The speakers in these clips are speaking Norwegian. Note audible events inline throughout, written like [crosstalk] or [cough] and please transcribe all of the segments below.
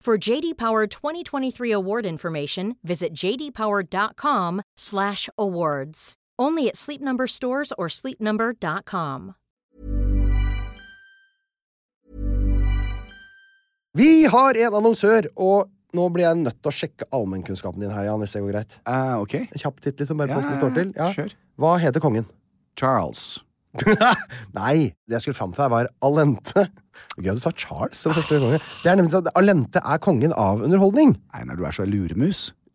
For JD Power 2023 award information, visit jdpower.com/awards. Only at Sleep Number stores or sleepnumber.com. Vi har en annonsør, og nå blir jeg nødt til å sjekke allmennkunnskapen din her, Jan, hvis det går greit. Eh, ok. En kjapp titt, liksom, bare Ja, på hvordan det står til. ja, kjør. Hva heter kongen? Charles. [laughs] Nei, det jeg skulle fram til her, var Alente. Gøy at du sa Charles som. Det er nemlig sånn at Alente er kongen av underholdning. Einar, du er så luremus.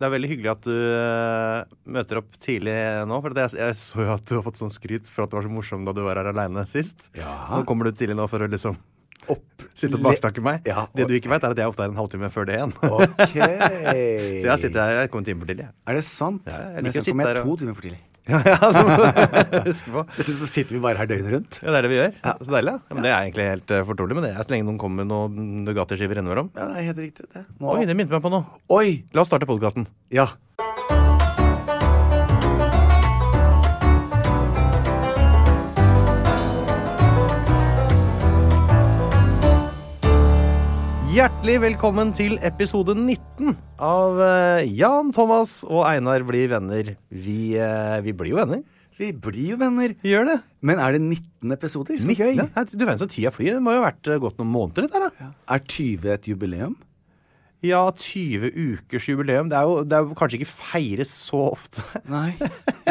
Det er veldig hyggelig at du eh, møter opp tidlig nå. For jeg, jeg så jo at du har fått sånn skryt for at du var så morsom da du var her aleine sist. Så nå kommer du tidlig nå for å liksom opp, sitte og baksnakke meg. Ja, det du ikke vet, er at jeg ofte er en halvtime før det igjen. Ok. [laughs] Så jeg sitter her, jeg kom en time for tidlig. Er det sant? Ja, jeg jeg å så sitte kommer jeg og- to timer for tidlig. [laughs] Husk på. Så sitter vi bare her døgnet rundt. Ja, det er det vi gjør. Så deilig. Ja. Men det er egentlig helt uh, fortrolig med det. er Så lenge noen kommer med noen Nugatti-skiver innimellom. Ja, det er helt riktig. Det. Nå. Oi, det minte meg på noe. Oi! La oss starte podkasten. Ja. Hjertelig velkommen til episode 19 av eh, Jan Thomas og Einar blir venner. Vi, eh, vi blir jo venner. Vi blir jo venner. Vi gjør det. Men er det 19 episoder? Så 19, gøy. ja. Du vet så tida flyr. Det må jo ha vært eh, gått noen måneder, Der, da. Ja. Er 20 et jubileum? Ja, 20 ukers jubileum. Det er jo, det er jo kanskje ikke feires så ofte. Nei.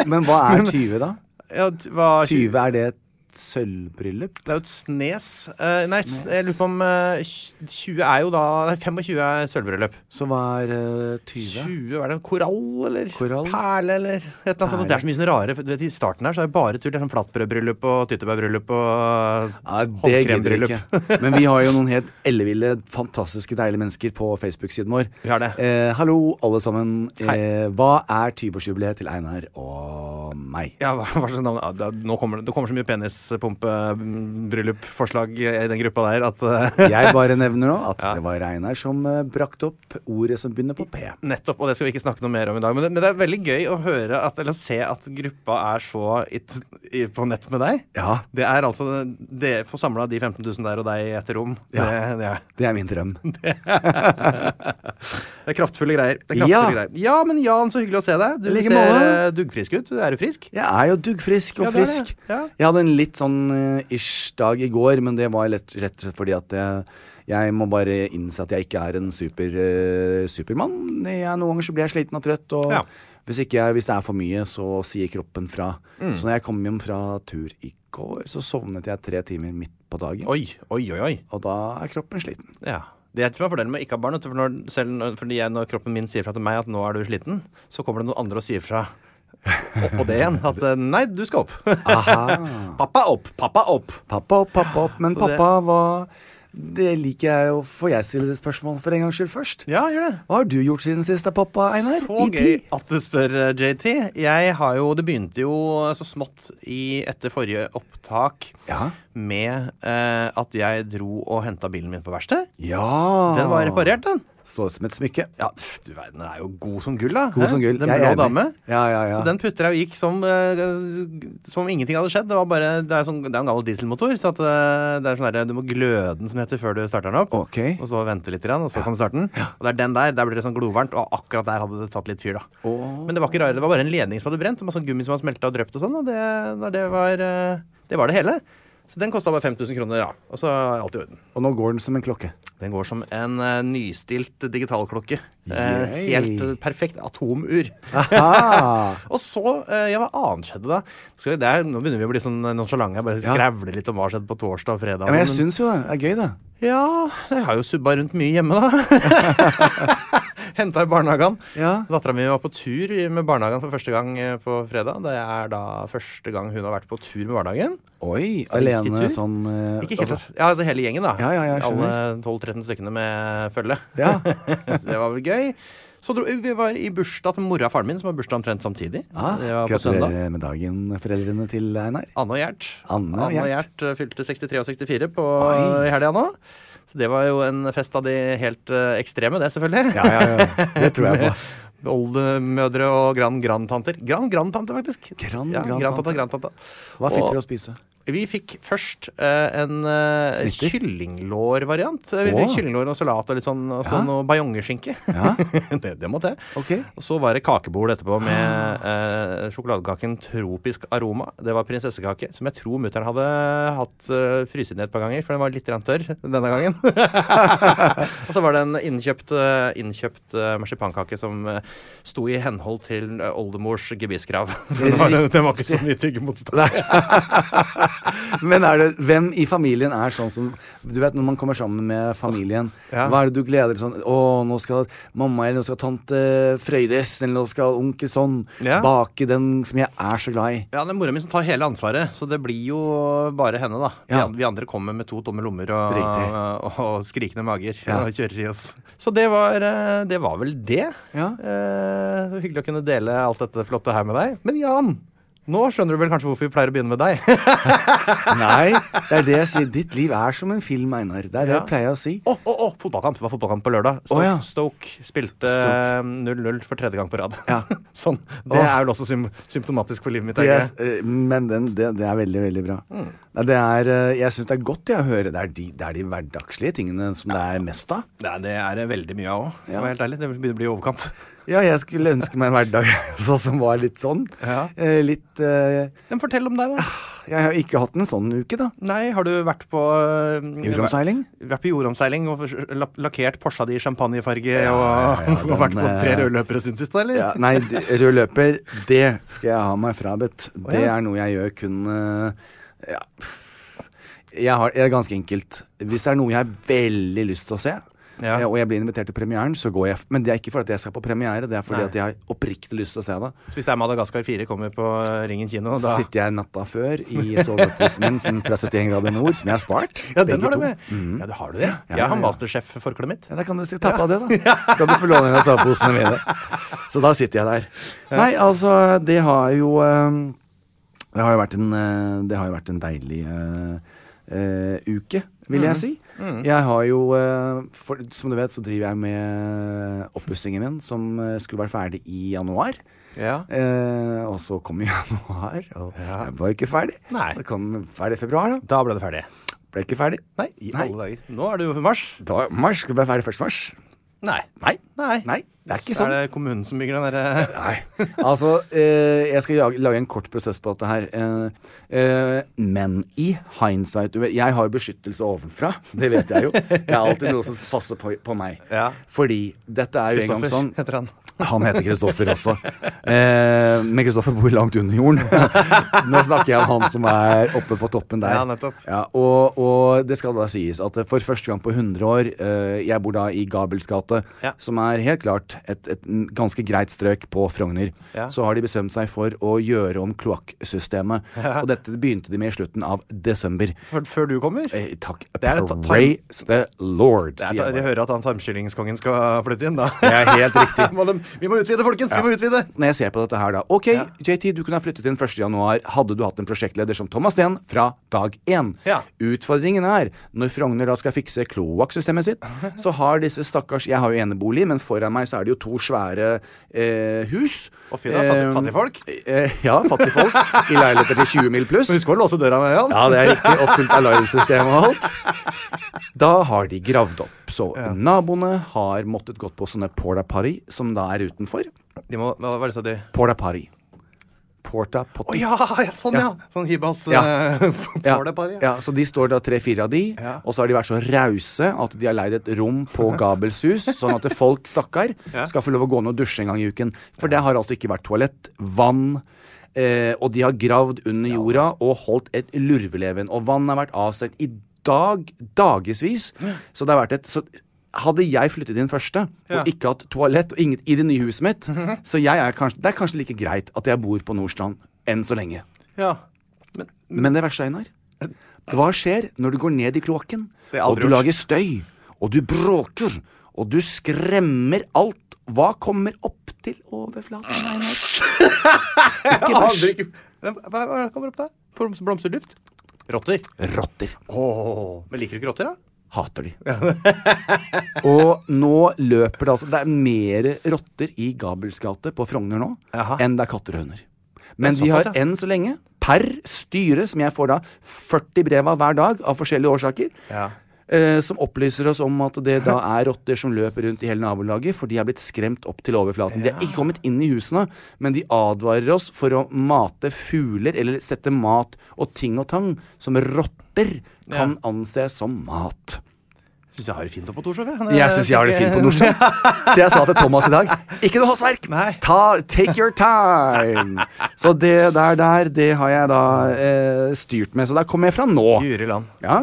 Men hva er [laughs] 20, da? Ja, hva, 20, er det et sølvbryllup? Det er jo et snes. Uh, nei, snes. jeg lurer på om uh, 20 er jo da Nei, 25 er sølvbryllup. Så hva er uh, 20? 20, er det en korall, eller? Korall? Perle, eller et eller annet. Det er så mye sånn rare du vet, I starten her så er det bare tull. Det er sånn flatbrødbryllup og tyttebærbryllup og Ja, det gidder vi ikke. Men vi har jo noen helt elleville, fantastiske, deilige mennesker på Facebook-siden vår. Vi har det. Eh, hallo, alle sammen. Eh, hva er 20-årsjubileet til Einar og meg? Ja, hva, hva er? Det, nå kommer det, det kommer så mye penispumpe-bryllupforslag i den gruppa der at eh, Jeg bare nevner nå at [laughs] Ja. det var Reinar som eh, brakte opp ordet som begynner på P. Nettopp, og det skal vi ikke snakke noe mer om i dag. Men det, men det er veldig gøy å høre at, eller se at gruppa er så it, i, på nett med deg. Ja, Det er altså Det Få samla de 15 000 der og deg i et rom. Ja. Det, det, er, det er min drøm. [laughs] det er kraftfulle greier. Det er kraftfulle Ja. greier. ja, men Jan, så hyggelig å se deg. Du like ser måte. duggfrisk ut. Er du frisk? Jeg er jo duggfrisk og frisk. Ja. Jeg hadde en litt sånn eh, ish dag i går, men det var lett, rett og slett fordi at jeg, Jeg må bare innse at jeg ikke er en super, uh, supermann. Jeg, noen ganger så blir jeg sliten og trøtt, og Ja. hvis, ikke jeg, hvis det er for mye, så sier kroppen fra. Mm. Så når jeg kom hjem fra tur i går, så sovnet jeg tre timer midt på dagen. Oi, oi, oi. oi. Og da er kroppen sliten. Ja. Det er som er fordelen med ikke å ha barn. For når, selv når, fordi jeg, når kroppen min sier fra til meg at nå er du sliten, så kommer det noen andre og sier fra oppå det igjen. At eh, nei, du skal opp. Aha. [laughs] pappa opp, pappa opp. Pappa opp, pappa opp. Men pappa, hva Det liker jeg jo. Får jeg stille spørsmål for en gangs skyld først? Ja, gjør det. Hva har du gjort siden sist, da, pappa Einar? Så I gøy at du spør, eh, JT. Jeg har jo, Det begynte jo så smått i, etter forrige opptak Ja. med eh, at jeg dro og henta bilen min på verksted. ja. Den var reparert, den. Så ut som et smykke. Ja, pff, du verden, den er jo god som gull, da. God som gull. Den Jeg er blå enig. dame. Ja, ja, ja. Så den putter jeg og gikk som, eh, som ingenting hadde skjedd. Det, var bare, det, er sånn, det er en gammel dieselmotor, så at, eh, det er sånn der, du må gløde den, som heter, før du starter den opp. Ok. Og så vente litt, grann, og så kan du starte den. Og det er den der. Der blir det sånn glovarmt, og akkurat der hadde det tatt litt fyr, da. Men det var ikke rart, det var bare en ledning som hadde brent, og masse sånn gummi som hadde smelta og drøpt og sånn, og det, det, var, eh, det var det hele. Så den kosta bare 5000 kroner, ja. Og så er alt i orden. Og nå går den som en klokke. Den går som en eh, nystilt digitalklokke. Yay. helt perfekt atomur. [laughs] Og så eh, Ja, hva annet skjedde da? Vi, det er, nå begynner vi å bli sånn nonsjalante. Bare Ja. skravle litt om hva skjedde på torsdag og fredag. Ja, men jeg men- syns jo det er gøy, det. ja, jeg har jo subba rundt mye hjemme, da. [laughs] Henta i barnehagen. Ja. Dattera mi var på tur med barnehagen for første gang eh, på fredag. Det er da første gang hun har vært på tur med barnehagen. Oi, Så alene sånn uh, Ikke helt, altså- ja, altså hele gjengen, da. Ja, ja, Alle 12-13 stykkene med følge. Ja. [laughs] Det var vel gøy. Så dro, vi var i bursdag til mora og faren min, som har bursdag omtrent samtidig. Ah, gratulerer med dagen, foreldrene til Einar. Anne og Gjert. Anne og Gjert. eh, fylte 63 og 64 på, i helga nå. Så det var jo en fest av de helt eh, ekstreme, det, selvfølgelig. Ja, ja, ja. Det tror jeg på. [laughs] Oldemødre og grand-grandtanter. Grand-grandtante, faktisk. Grand- ja, grandtante. grandtante. Hva fikk dere å spise? Vi fikk først eh, en Snitter? kyllinglårvariant. Eh, Vi fikk kyllinglår og salat og litt sånn, og så Ja. noe bajongeskinke. [laughs] Det, det måtte jeg. Okay. Og så var det kakebord etterpå med eh, sjokoladekaken Tropisk aroma. Det var prinsessekake, som jeg tror mutter'n hadde hatt uh, fryst ned et par ganger, for den var litt tørr denne gangen. [laughs] og så var det en innkjøpt, eh, innkjøpt eh, marsipankake som eh, sto i henhold til eh, oldemors gebisskrav. [laughs] Den var ikke så mye tyggemotstand. Men er det, hvem i familien er sånn som Du vet når man kommer sammen med familien, Ja. hva er det du gleder deg sånn Å, nå skal mamma eller nå skal tante Frøydes eller nå skal onkel sånn Ja. bake den som jeg er så glad i. Ja, det er mora mi som tar hele ansvaret, så det blir jo bare henne, da. Vi, Ja. vi andre kommer med to tomme lommer og, og, og skrikende mager og kjører i oss. Så det var, eh, det var vel det. Ja. Eh, hyggelig å kunne dele alt dette flotte her med deg. Men Jan, nå skjønner du vel kanskje hvorfor vi pleier å begynne med deg? [laughs] Nei, det er det jeg sier. Ditt liv er som en film, Einar. Det er det Ja. jeg pleier å si. Å, å, å! Fotballkamp. Det var fotballkamp på lørdag. Stoke, Å, ja. Stoke spilte 0-0 for tredje gang på rad. Ja. [laughs] sånn. Det Å. er vel også sym symptomatisk for livet mitt. Er er, det? eh, men den, det, det er veldig, veldig bra. Mm. det er, eh, jeg syns det er godt jeg, å høre. Det er, de, det er de hverdagslige tingene som det er mest av. Det er det veldig mye av òg. Ja. Helt ærlig. Det begynner å bli i overkant. Ja, jeg skulle ønske meg en hverdag [laughs] så, som var litt sånn. Ja. Eh, litt eh, Men fortell om deg, da. Jeg har ikke hatt en sånn uke, da. Nei, har du vært på øh, Jordomseiling? Vært på jordomseiling og lakkert Porscha di i champagnefarge Ja, og, ja, ja, og [laughs] vært på den, tre eh, rødløpere siden sist, eller? Ja, nei, rød løper, det skal jeg ha meg frabedt. Det ja. er noe jeg gjør kun eh, Ja. Jeg har, jeg er ganske enkelt. Hvis det er noe jeg har veldig lyst til å se, Ja. eh, og jeg blir invitert til premieren, så går jeg. Men det er ikke fordi jeg skal på premiere, det er fordi at jeg har oppriktig lyst til å se det. Så hvis det er Madagaskar 4 kommer på øh, Ringen kino, da Sitter jeg natta før i soveposen min som fra 71 grader nord, som jeg har spart. [laughs] Ja, den har du med. Mhm. Ja, det har du det. Ja, Jeg har masterchef-forkleet mitt. Ja, Da kan du si tappe av det, da. [laughs] Skal du få låne en av soveposene mine. Så da sitter jeg der. Nei, altså, det har jo um, Det har jo vært en, eh, det har jo vært en deilig uh, uh, uke, vil jeg si. Jeg har jo eh, for, Som du vet, så driver jeg med oppussingen min, som eh, skulle vært ferdig i januar. Ja. Eh, og så kom [laughs] januar, og Ja. jeg var ikke ferdig. Nei. Så kom ferdig februar, da. Da ble det ferdig. Ble ikke ferdig. Nei, i Nei. alle dager. Nå er det jo mars. Da, mars skulle være ferdig 1. mars. Nei. Nei. Nei. Nei, det er ikke sånn. er det kommunen som bygger den derre [laughs] Nei. Altså, eh, jeg skal lage, lage en kort prosess på dette her. Eh, eh, men i hindsight du vet, Jeg har jo beskyttelse ovenfra. Det vet jeg jo. Det er alltid noe som passer på, på meg. Ja. Fordi dette er jo en gang sånn heter han. Han heter Kristoffer også. Eh, men Kristoffer bor langt under jorden. Nå snakker jeg om han som er oppe på toppen der. Ja, nettopp. Ja, og, og det skal da sies at for første gang på 100 år eh, Jeg bor da i Gabels gate, Ja. som er helt klart et, et ganske greit strøk på Frogner. Ja. Så har de bestemt seg for å gjøre om kloakksystemet. [laughs] Og dette begynte de med i slutten av desember. Før, før du kommer? Eh, takk. Det Praise the Lord, Det er, bare. hører at han tarmskyllingskongen skal flytte inn, da. Det er helt riktig. [laughs] Må de- vi må utvide, folkens! Vi må utvide! når jeg ser på dette her, da Ok, JT, du kunne ha flyttet inn 1. januar Hadde du hatt en prosjektleder som Thomas Steen fra dag én. Utfordringen er, når Frogner da skal fikse kloakksystemet sitt, [laughs] så har disse stakkars Jeg har jo enebolig, men foran meg så er det jo to svære eh, hus. Og fy da, fattig- Eh, fattigfolk. Eh, ja, fattigfolk. I leiligheter til 20 mil pluss. Husk å låse døra med Jan. Ja, det er riktig. Og fullt alarmsystem og alt. Da har de gravd opp. Så naboene har måttet gått på sånne porta party, som da er utenfor. De må, hva var det sa de? Porta Party. Porta Å oh, ja, ja, sånn ja! Sånn Hibas Ja. Uh, [laughs] Ja, Party. Ja. ja, så de står da tre-fire av de, Ja. og så har de vært så rause at de har leid et rom på [laughs] Gabels hus, sånn at folk, stakkar, Ja. skal få lov å gå ned og dusje en gang i uken. For det har altså ikke vært toalett, vann, eh, og de har gravd under jorda og holdt et lurveleven. Og vann har vært avstengt i dag, dagevis. Så det har vært et så, hadde jeg flyttet inn første Ja. og ikke hatt toalett og inget i det nye huset mitt, så jeg er kanskje, det er kanskje like greit at jeg bor på Nordstrand enn så lenge. Ja. Men, Men det verste, Einar Hva skjer når du går ned i kloakken, og du lager støy, og du bråker, og du skremmer alt? Hva kommer opp til overflaten, Einar? [laughs] Ikke verst. Hva, kommer opp der? Blomsterduft? Blomsterluft? Rotter. Rotter. Oh, men liker du ikke rotter, da? Hater de. [laughs] og nå løper det altså Det er mer rotter i Gabels gate på Frogner nå Aha. enn det er katter og hunder. Men de har enn så lenge, per styre, som jeg får da 40 brev av hver dag av forskjellige årsaker, Ja. Eh, som opplyser oss om at det da er rotter som løper rundt i hele nabolaget, for de har blitt skremt opp til overflaten. De har ikke kommet inn i husene, men de advarer oss for å mate fugler eller sette mat og ting og tang som rotter kan anse som mat. Syns jeg har det fint oppe på Torshov. Jeg syns jeg har det fint på Nordstrand. [laughs] Så jeg sa til Thomas i dag Ikke noe hastverk! Ta, take your time! Så det der, der, det har jeg da eh, styrt med. Så der kommer jeg fra nå. Ja.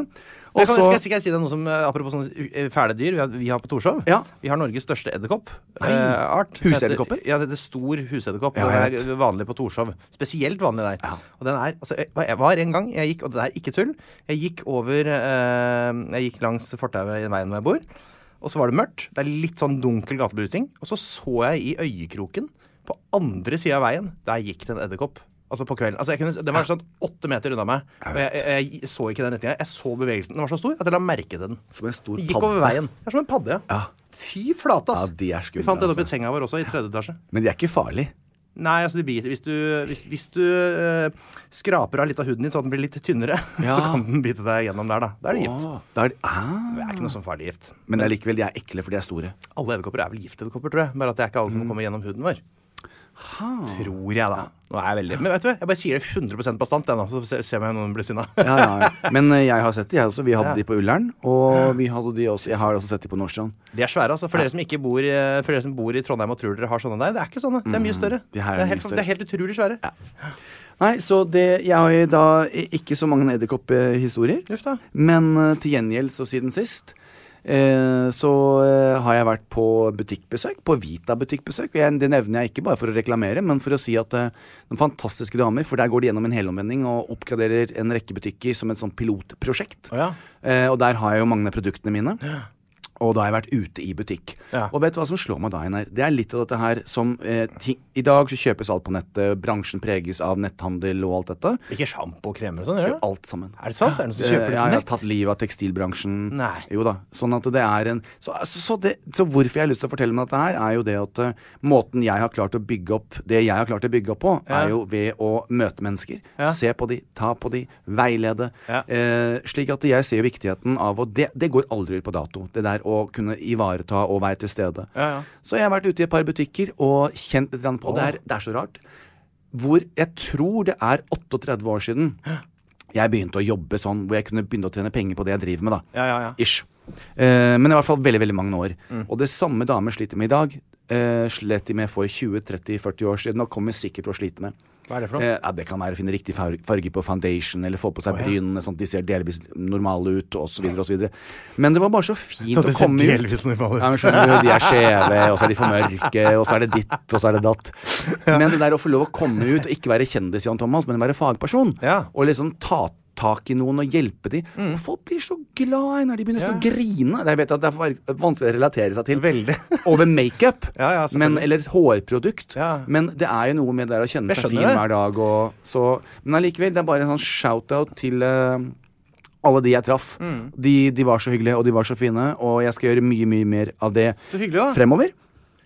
Jeg Og kan, så skal, skal jeg si deg noe som, eh, Apropos sånne uh, fæle dyr vi har, vi har på Torshov. Ja. Vi har Norges største edderkoppart. Eh, art. Husedderkopper? Ja, det heter stor husedderkopp. Ja, er vanlig på Torshov. Spesielt vanlig der. Og den er, altså, jeg, var en gang jeg gikk, og det er ikke tull, jeg gikk over eh, Jeg gikk langs fortauet i veien hvor jeg bor, og så var det mørkt. Det er litt sånn dunkel gatebelysning. Og så så jeg i øyekroken, på andre sida av veien, der gikk det en edderkopp. Altså på kvelden. Altså jeg kunne, det var sånn åtte meter unna meg. Og jeg, jeg, jeg så ikke den retninga. Jeg så bevegelsen. Den var så stor at jeg la merke til den. Som en stor Gikk padde. over veien. Det er som en padde, ja. Ja. Fy flate, ass. Ja, de er skumle, Vi fant den oppi altså. senga vår også, i tredje etasje. Men de er ikke farlige. Nei, altså de biter Hvis du, hvis, hvis du uh, skraper av litt av huden din så den blir litt tynnere, [laughs] Ja. så kan den bite deg gjennom der, da. Da er det gift. Åh, det, er ah. Det er ikke noe sånn farlig gift. Men likevel, de er ekle, for de er store. Alle edderkopper er vel giftedderkopper, tror jeg. Bare at det er ikke alle Mm. som kommer gjennom huden vår. Tror jeg, da. Nå er jeg veldig Men vet du hva, jeg bare sier det 100 bastant, jeg nå, så ser vi om noen blir sinna. Ja, ja, ja. Men eh, jeg har sett de, jeg også. Vi hadde de på Ullern, og vi hadde de også, jeg har også sett de på Nordstrand. De er svære, altså. For dere som ikke bor for dere som bor i Trondheim og tror dere har sånne der, det er ikke sånne. Det er mye større. Mm. de her er mye helt, større. det er helt utrolig svære. Nei, så det, jeg har jo da ikke så mange edderkopphistorier. Uff da. Men eh, til gjengjeld så siden sist så eh, har jeg vært på butikkbesøk, på Vita butikkbesøk. Og jeg, det nevner jeg ikke bare for å reklamere, men for å si at eh, noen fantastiske damer, for der går de gjennom en helomvending og oppgraderer en rekke butikker som et sånn pilotprosjekt. Oh, ja. Eh, og der har jeg jo mange av produktene mine. Og da har jeg vært ute i butikk. Ja. Og vet du hva som slår meg da, Einar? Det er litt av dette her som eh, ting, I dag så kjøpes alt på nettet. Bransjen preges av netthandel og alt dette. Ikke sjampo og kremer og sånn, Eller? Alt sammen. Er det sant? Er det noen som Eh, kjøper det ja, på jeg har tatt livet av tekstilbransjen. Nei. Jo da. Sånn at det er en Så, så, så, det, så hvorfor jeg har lyst til å fortelle om dette her, er jo det at uh, måten jeg har klart å bygge opp Det jeg har klart å bygge opp på, Ja. er jo ved å møte mennesker. Ja. Se på de, ta på de, veilede. Eh, slik at jeg ser viktigheten av å det, det går aldri ut på dato. Det der å kunne ivareta og være til stede. Ja, ja. Så jeg har vært ute i et par butikker og kjent litt på det. Er, det er så rart. Hvor jeg tror det er 38 år siden jeg begynte å jobbe sånn, hvor jeg kunne begynne å tjene penger på det jeg driver med. da Ja, ja, ja. Ish. Eh, men i hvert fall veldig veldig mange år. Og det samme damer sliter med i dag, eh, slet de med for 20-30-40 år siden, og kommer sikkert til å slite med. Hva er det for noe? Eh, det kan være å finne riktig farge, på foundation, eller få på seg brynene sånn at de ser delvis normale ut, osv. osv. Men det var bare så fint så de å komme ut. delvis normale ut. Ja, men skjønner du, De er skjeve, og så er de for mørke, og så er det ditt, og så er det datt. Men det der å få lov å komme ut og ikke være kjendis, Jan Thomas, men være fagperson, Ja. og liksom ta tak i noen og hjelpe dem. Og folk blir så glad når de begynner Mm. Ja. å grine. Jeg vet at det er vanskelig å relatere seg til Veldig. [laughs] over makeup, Ja, ja, eller et hårprodukt. Men det er jo noe med det å kjenne seg fin hver dag. Og, så, men allikevel, det er bare en sånn shout-out til uh, alle de jeg traff. Mm. De, de var så hyggelige, og de var så fine, og jeg skal gjøre mye, mye mer av det fremover.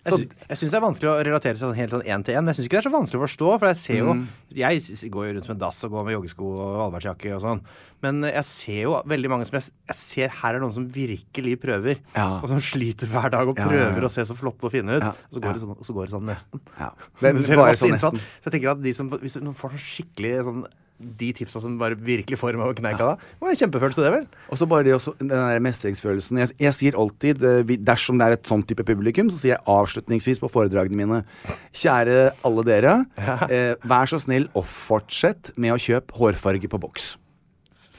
Sy jeg syns det er vanskelig å relatere seg sånn helt sånn én til én. Men jeg syns ikke det er så vanskelig å forstå. For jeg ser jo Mm. Jeg går jo rundt som en dass og går med joggesko og allværsjakke og sånn. Men jeg ser jo veldig mange som jeg, jeg ser her er noen som virkelig prøver. Ja. Og som sliter hver dag og Ja, ja, prøver ja. å se så flotte og fine ut. Og, så sånn, og så går det sånn nesten. [laughs] Bare sånn. Så jeg tenker at de som, Hvis noen får sånn skikkelig sånn de tipsa som bare virkelig får meg over kneika da, det var en kjempefølelse, det vel? Og så bare det også, den der mestringsfølelsen. Jeg, jeg sier alltid, eh, dersom det er et sånn type publikum, så sier jeg avslutningsvis på foredragene mine Kjære alle dere, eh, vær så snill og fortsett med å kjøpe hårfarge på boks.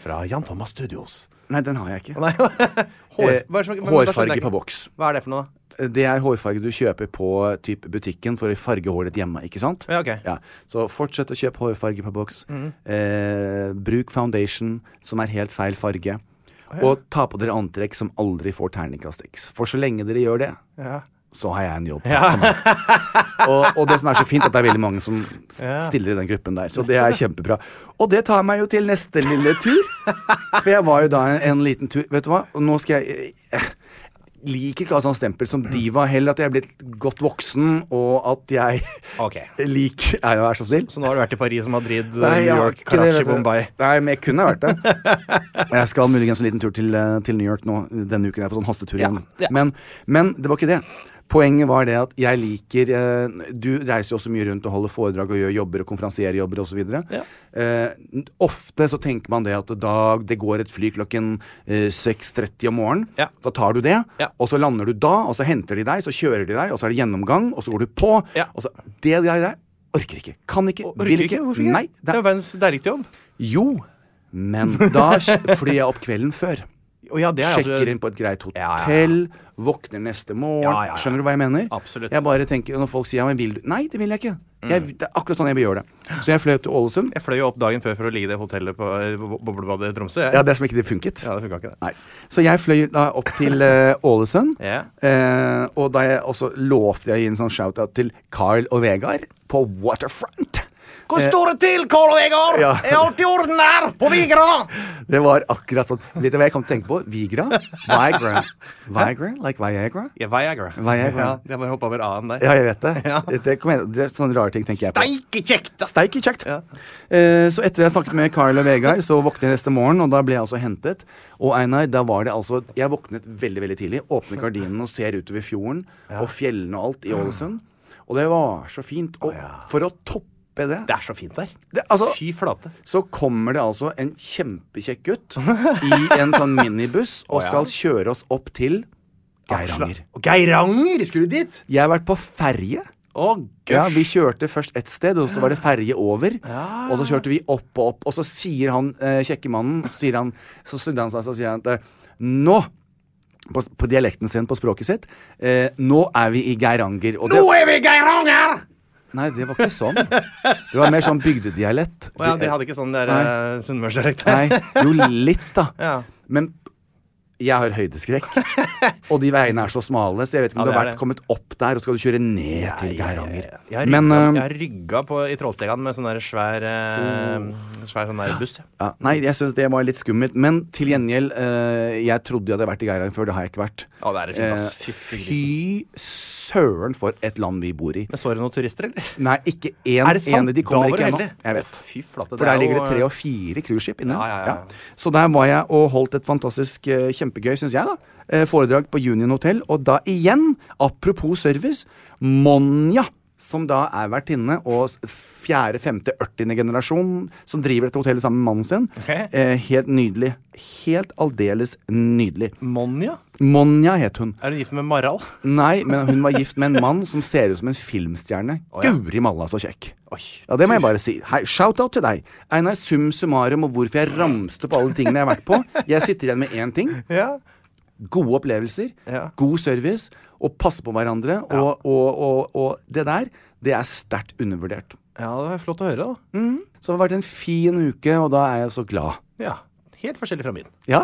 Fra Jan Thomas Studios. Nei, den har jeg ikke. [laughs] Hår, Eh, hva som- hårfarge på boks. Hva er det for noe? da? Det er hårfarge du kjøper på typ butikken for å farge håret ditt hjemme, ikke sant? Ja, ok. Ja, Så fortsett å kjøpe hårfarge på boks. Eh, bruk foundation som er helt feil farge. Og ta på dere antrekk som aldri får terningkast X. For så lenge dere gjør det, Ja. Så har jeg en jobb. Og, og det som er så fint, at det er veldig mange som stiller i den gruppen der. Så det er kjempebra. Og det tar meg jo til neste lille tur. For jeg var jo da en, en liten tur Vet du hva, nå skal jeg eh, liker ikke å ha sånn stempel som diva, heller at jeg er blitt godt voksen, og at jeg okay. liker Er jo vær så snill. Så nå har du vært i Paris og Madrid, Nei, New York, Karachi. Bombay. Nei, men jeg kunne ha vært det. Jeg skal muligens en liten tur til, eh, til New York nå denne uken. Jeg er på sånn hastetur Ja, igjen. ja. Men, men det var ikke det. Poenget var det at jeg liker eh, Du reiser jo også mye rundt og holder foredrag og gjør jobber og konferansierer jobber osv. Ja. Eh, ofte så tenker man det at da det går et fly klokken eh, 6.30 om morgenen. Ja. Da tar du det, Ja. og så lander du da, og så henter de deg, så kjører de deg, og så er det gjennomgang, og så går du på. Og så, det der, der orker ikke. Kan ikke. Orker vil ikke? ikke. Nei. Det er jo verdens deiligste jobb. Jo, men da [laughs] flyr jeg opp kvelden før. Og ja, det altså- Sjekker inn på et greit Ja, ja, hotell, våkner neste morgen. Skjønner du hva jeg mener? Absolutt. Jeg bare tenker, Når folk sier ja, men vil du Nei, det vil jeg ikke. Jeg, det er akkurat sånn jeg vil gjøre det. Så jeg fløy til Ålesund. Jeg fløy jo opp dagen før for å ligge i det hotellet på boblebadet i Tromsø. jeg. Ja, det er som ikke det funket. Ja, det ikke, det. Nei. Så jeg fløy da opp til [laughs] eh, Ålesund. yeah. uh, og da jeg også lovte jeg å gi en sånn shout-out til Carl og Vegard på Waterfront. Hvor står det til, Karl og Vegard? Ja. Er alt i orden her på Vigra? Det var akkurat sånn. Vet du hva jeg kom til å tenke på? Vigra? Viagra. [laughs] Viagra? Like Viagra? Ja, Viagra. Viagra. Ja, jeg bare hoppa over A-en der. Ja, jeg vet det. Ja. det, igjen. det er sånne rare ting tenker jeg på. Steike kjekt, da! Steike kjekt. Ja. Eh, så etter jeg snakket med Carl og Vegard, så våknet jeg neste morgen, og da ble jeg altså hentet. Og Einar, da var det altså Jeg våknet veldig, veldig tidlig. Åpner gardinene og ser utover fjorden og fjellene og alt i Ålesund. Og det var så fint. Og for å toppe det, Det er så fint der. det altså, Fy flate. så kommer det altså en kjempekjekk gutt i en sånn minibuss og oh, ja. skal kjøre oss opp til Geiranger. Og Geiranger! Skulle du dit? Jeg har vært på ferje. Oh, Ja. Vi kjørte først ett sted, og så var det ferje over. Og så kjørte vi opp og opp, og så sier han eh, kjekke mannen Så han, så snudde han seg og sier han at eh, nå på, på dialekten sin, på språket sitt. Eh, nå er vi i Geiranger. Nå er vi i Geiranger! Nei, det var ikke sånn. Det var mer sånn bygdedialekt. Oh, ja, de hadde ikke sånn der uh, sunnmørsdialekt. Nei, jo litt, da. [laughs] Ja. Men jeg har høydeskrekk. [laughs] Og de veiene er så smale, så jeg vet ikke om Ja, du det har vært det. kommet opp der, og skal du kjøre ned til Geiranger. Jeg har Men eh, jeg har rygga på, i Trollstegan med sånn der svær, uh, svær sånn der buss. ja, Nei, jeg syns det var litt skummelt. Men til gjengjeld, uh, jeg trodde jeg hadde vært i Geiranger før, det har jeg ikke vært. Ja, det er fint, ass. Eh, Fy søren for et land vi bor i. Men Så det noen turister, eller? Nei, ikke én det sant? ene. De kommer ikke du ennå. Jeg vet. fy flate, For der er ligger det tre og fire cruiseskip inne. Ja, ja, ja. Så der var jeg og holdt et fantastisk eh, kjempegøy, syns jeg, da. eh, foredrag på Union Hotel, og da igjen, apropos service, Monja. Som da er vertinne og fjerde, femte, ørtiende generasjon som driver dette hotellet sammen med mannen sin. Okay. Eh, helt nydelig. Helt aldeles nydelig. Monja? Monja het hun. Er du gift med Maral? Nei, men hun var gift med en mann [laughs] som ser ut som en filmstjerne. Oh, ja. Guri malla, så kjekk. Oi. Ja, Det må jeg bare si. Hei, Shout-out til deg. Einar, sum summarum og hvorfor jeg ramste opp alle tingene jeg har vært på. Jeg sitter igjen med én ting. [laughs] Ja. Gode opplevelser, Ja. god service, og passe på hverandre. Og, og, og, og det der, det er sterkt undervurdert. ja, det var flott å høre, da. Så det har vært en fin uke, og da er jeg så glad. Ja. Helt forskjellig fra min. Ja?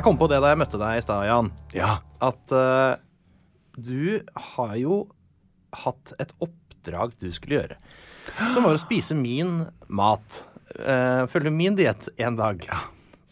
Jeg kom på det da jeg møtte deg i stad, Jan. Ja. At uh, du har jo hatt et oppdrag du skulle gjøre. Som var å spise min mat. Uh, følge min diett en dag. Ja.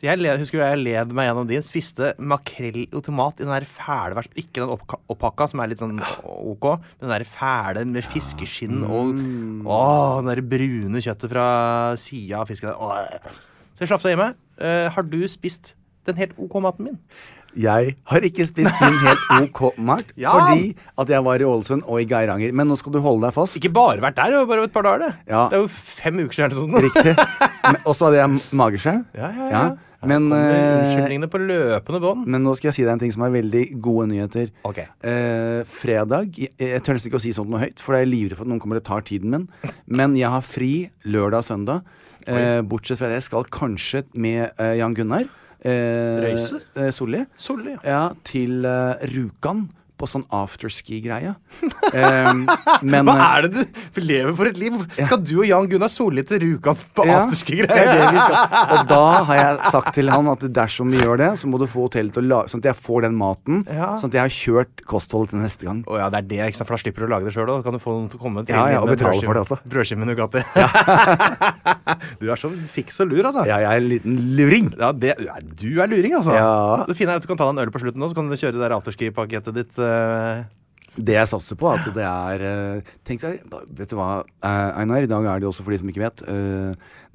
jeg led, husker du jeg led meg gjennom din. Spiste makrell i tomat i den der fæle versjonen. Ikke den oppka- opppakka, som er litt sånn OK, men den der fæle med fiskeskinn og å, den der brune kjøttet fra sida av fisken. Så jeg slafsa i meg. Uh, har du spist den helt OK maten min? Jeg har ikke spist min helt [laughs] OK mat Ja. fordi at jeg var i Ålesund og i Geiranger. Men nå skal du holde deg fast. Ikke bare vært der, det var bare et par dager, det. Ja. Det er jo fem uker siden. Sånn. Riktig. Og så hadde jeg mageskjev. [laughs] Ja, ja, ja. Men, eh, Unnskyldningene på løpende bånd. men nå skal jeg si deg en ting som er veldig gode nyheter. Ok. Eh, fredag jeg, jeg tør nesten ikke å si sånt noe høyt, for jeg er livredd for at noen kommer og tar tiden min. Men jeg har fri lørdag og søndag. Eh, bortsett fra det, jeg skal kanskje med eh, Jan Gunnar Røise? eh, Solli. Solli, ja. Ja, til eh, Rjukan. På sånn afterski-greie. [laughs] um, Hva eh, er det du lever for et liv? Skal du og Jan Gunnar Solli til Rjukan på Ja, er skal. Og da har jeg [laughs] sagt til han at dersom vi gjør det, så må du få hotellet til å lage Sånn at jeg får den maten. Ja. Sånn at jeg har kjørt kostholdet til neste gang. Oh, ja, det er det, ikke sant? for da slipper du å lage det sjøl. Da kan du få noen til å komme til Ja, ja, og betale for det også. Brødskive med Nugatti. [laughs] du er så fiks og lur, altså. Ja, jeg er en liten luring. Ja, det, du er luring, altså. Ja. Det fine er at du kan ta deg en øl på slutten nå, så kan du kjøre det der afterski-pakketet ditt. Eh, Det jeg satser på, at det er eh, Tenk deg, vet du hva, eh, Einar, i dag er det også for de som ikke vet,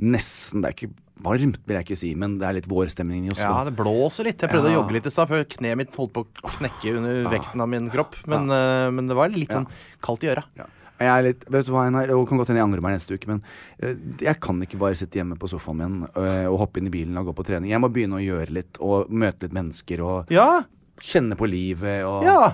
nesten Det er ikke varmt, vil jeg ikke si, men det er litt vårstemning i Oslo. Ja, det blåser litt. Jeg prøvde Ja. å jogge litt i stad, før kneet mitt holdt på å knekke under vekten av min kropp. Men, eh, men det var litt sånn kaldt i øra. Ja. Jeg er litt, vet du hva, Einar, jeg kan godt hende jeg angrer meg neste uke, men jeg kan ikke bare sitte hjemme på sofaen min og hoppe inn i bilen og gå på trening. Jeg må begynne å gjøre litt, og møte litt mennesker, og Ja! Kjenne på livet, og Ja!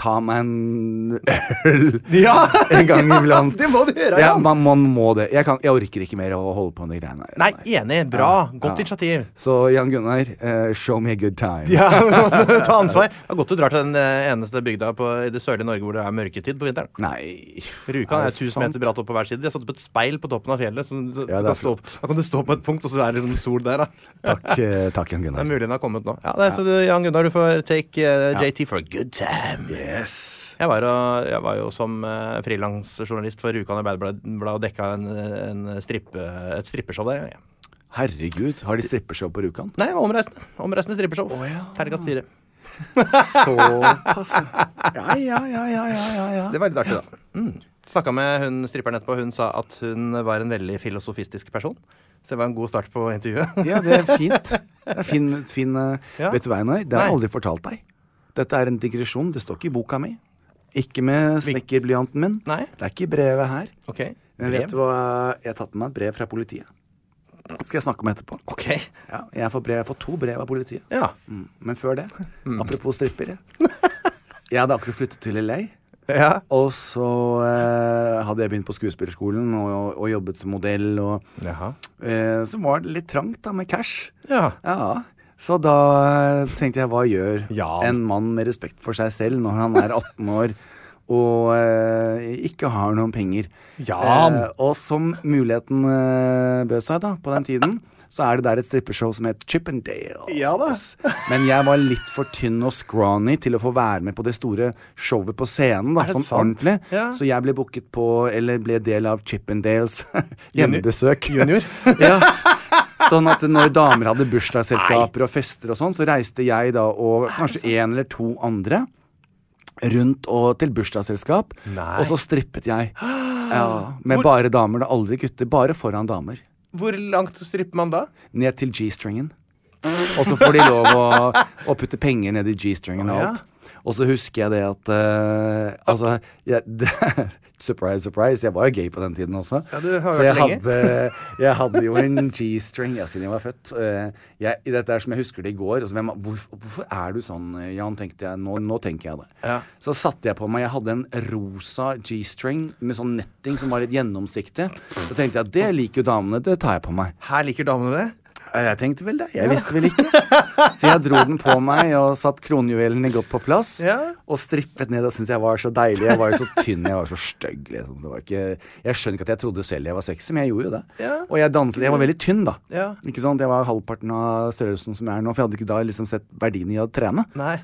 Ta meg en [laughs] øl Ja! en gang [laughs] iblant. Det må du gjøre, Ja, man, man må det. Jeg, kan, jeg orker ikke mer å holde på med de greiene der. Nei, enig. Bra. Godt Ja. initiativ. Så Jan Gunnar, uh, show me a good time. Ja, [laughs] Ta ansvar. Det er godt du drar til den eh, eneste bygda på, i det sørlige Norge hvor det er mørketid på vinteren. Nei Rjukan er det 1000 meter bratt opp på hver side. De har satt opp et speil på toppen av fjellet. Så, så, Ja, det er kan stå, da kan du stå på et punkt, og så er det liksom sol der. da Takk, uh, takk Jan Det er mulig den har kommet nå. Ja, det Så du, Jan Gunnar, du får take uh, JT for a good time. Yes. Jeg var, jeg var jo som uh, frilansjournalist for Rjukan Arbeiderblad og dekka en, en strippe, et strippeshow der. Ja. Herregud, har de strippeshow på Rjukan? Nei, det var omreisende. Omreisende strippeshow. Terningkast fire. Såpass. Ja, ja, ja, ja, ja, ja, ja. Det var litt artig, da. Mm. Snakka med hun stripperen etterpå. Hun sa at hun var en veldig filosofistisk person. Så det var en god start på intervjuet. Ja, det er fint. Det er fin, fin eh, Ja. Vet du hva, Einar? Det har jeg aldri fortalt deg. Dette er en digresjon. Det står ikke i boka mi. Ikke med snekkerblyanten min. Nei. Det er ikke i brevet her. Okay. Men vet du hva? Jeg har tatt med meg et brev fra politiet. Skal jeg snakke om etterpå. Ok. Ja, jeg, får brev, jeg får to brev av politiet. Ja. Mm. Men før det, [laughs] apropos strippere. Jeg hadde akkurat flyttet til LA. ja. Og så eh, hadde jeg begynt på skuespillerskolen og, og jobbet som modell. Og Jaha. eh, så var det litt trangt da med cash. Ja. Ja, så da tenkte jeg hva gjør ja. en mann med respekt for seg selv når han er 18 år og eh, ikke har noen penger? Jan. Eh, og som muligheten eh, bød seg da, på den tiden, så er det der et strippeshow som het Chippendale. Ja da. Men jeg var litt for tynn og scrawny til å få være med på det store showet på scenen. da, Sånn sant? ordentlig. Ja. Så jeg ble booket på, eller ble del av Chippendales [laughs] hjemmebesøk. Junior. [laughs] ja. Sånn at når damer hadde bursdagsselskaper og fester og sånn, så reiste jeg da og kanskje en eller to andre rundt og til bursdagsselskap. Nei. Og så strippet jeg. [gasps] Ja, med bare damer, da. Aldri gutter. Bare foran damer. Hvor langt stripper man da? Ned til G-stringen. Og så får de lov å, å putte penger ned i G-stringen og alt. Og så husker jeg det at uh, Altså jeg, det, [laughs] Surprise, surprise. Jeg var jo gay på den tiden også. Ja, du har så jeg lenge. hadde, jeg hadde jo en [laughs] G-string ja, siden jeg var født. Uh, jeg, dette er som jeg husker det i går. Altså, hvem, hvorfor, hvorfor er du sånn, Jan? tenkte jeg. Nå, nå tenker jeg det. Ja. Så satte jeg på meg Jeg hadde en rosa G-string med sånn netting som var litt gjennomsiktig. Så tenkte jeg at det liker jo damene. Det tar jeg på meg. Her liker damene det. Jeg tenkte vel det. Jeg visste vel ikke. Så jeg dro den på meg og satt kronjuvelene godt på plass. Ja. Og strippet ned og syntes jeg var så deilig. Jeg var jo så tynn, jeg var så stygg. Liksom. Ikke, jeg skjønner ikke at jeg trodde selv jeg var sexy, men jeg gjorde jo det. Ja. Og jeg danset. Jeg var veldig tynn, da. Ja. Ikke sant? Jeg var halvparten av størrelsen som jeg er nå, for jeg hadde ikke da liksom sett verdien i å trene. Nei.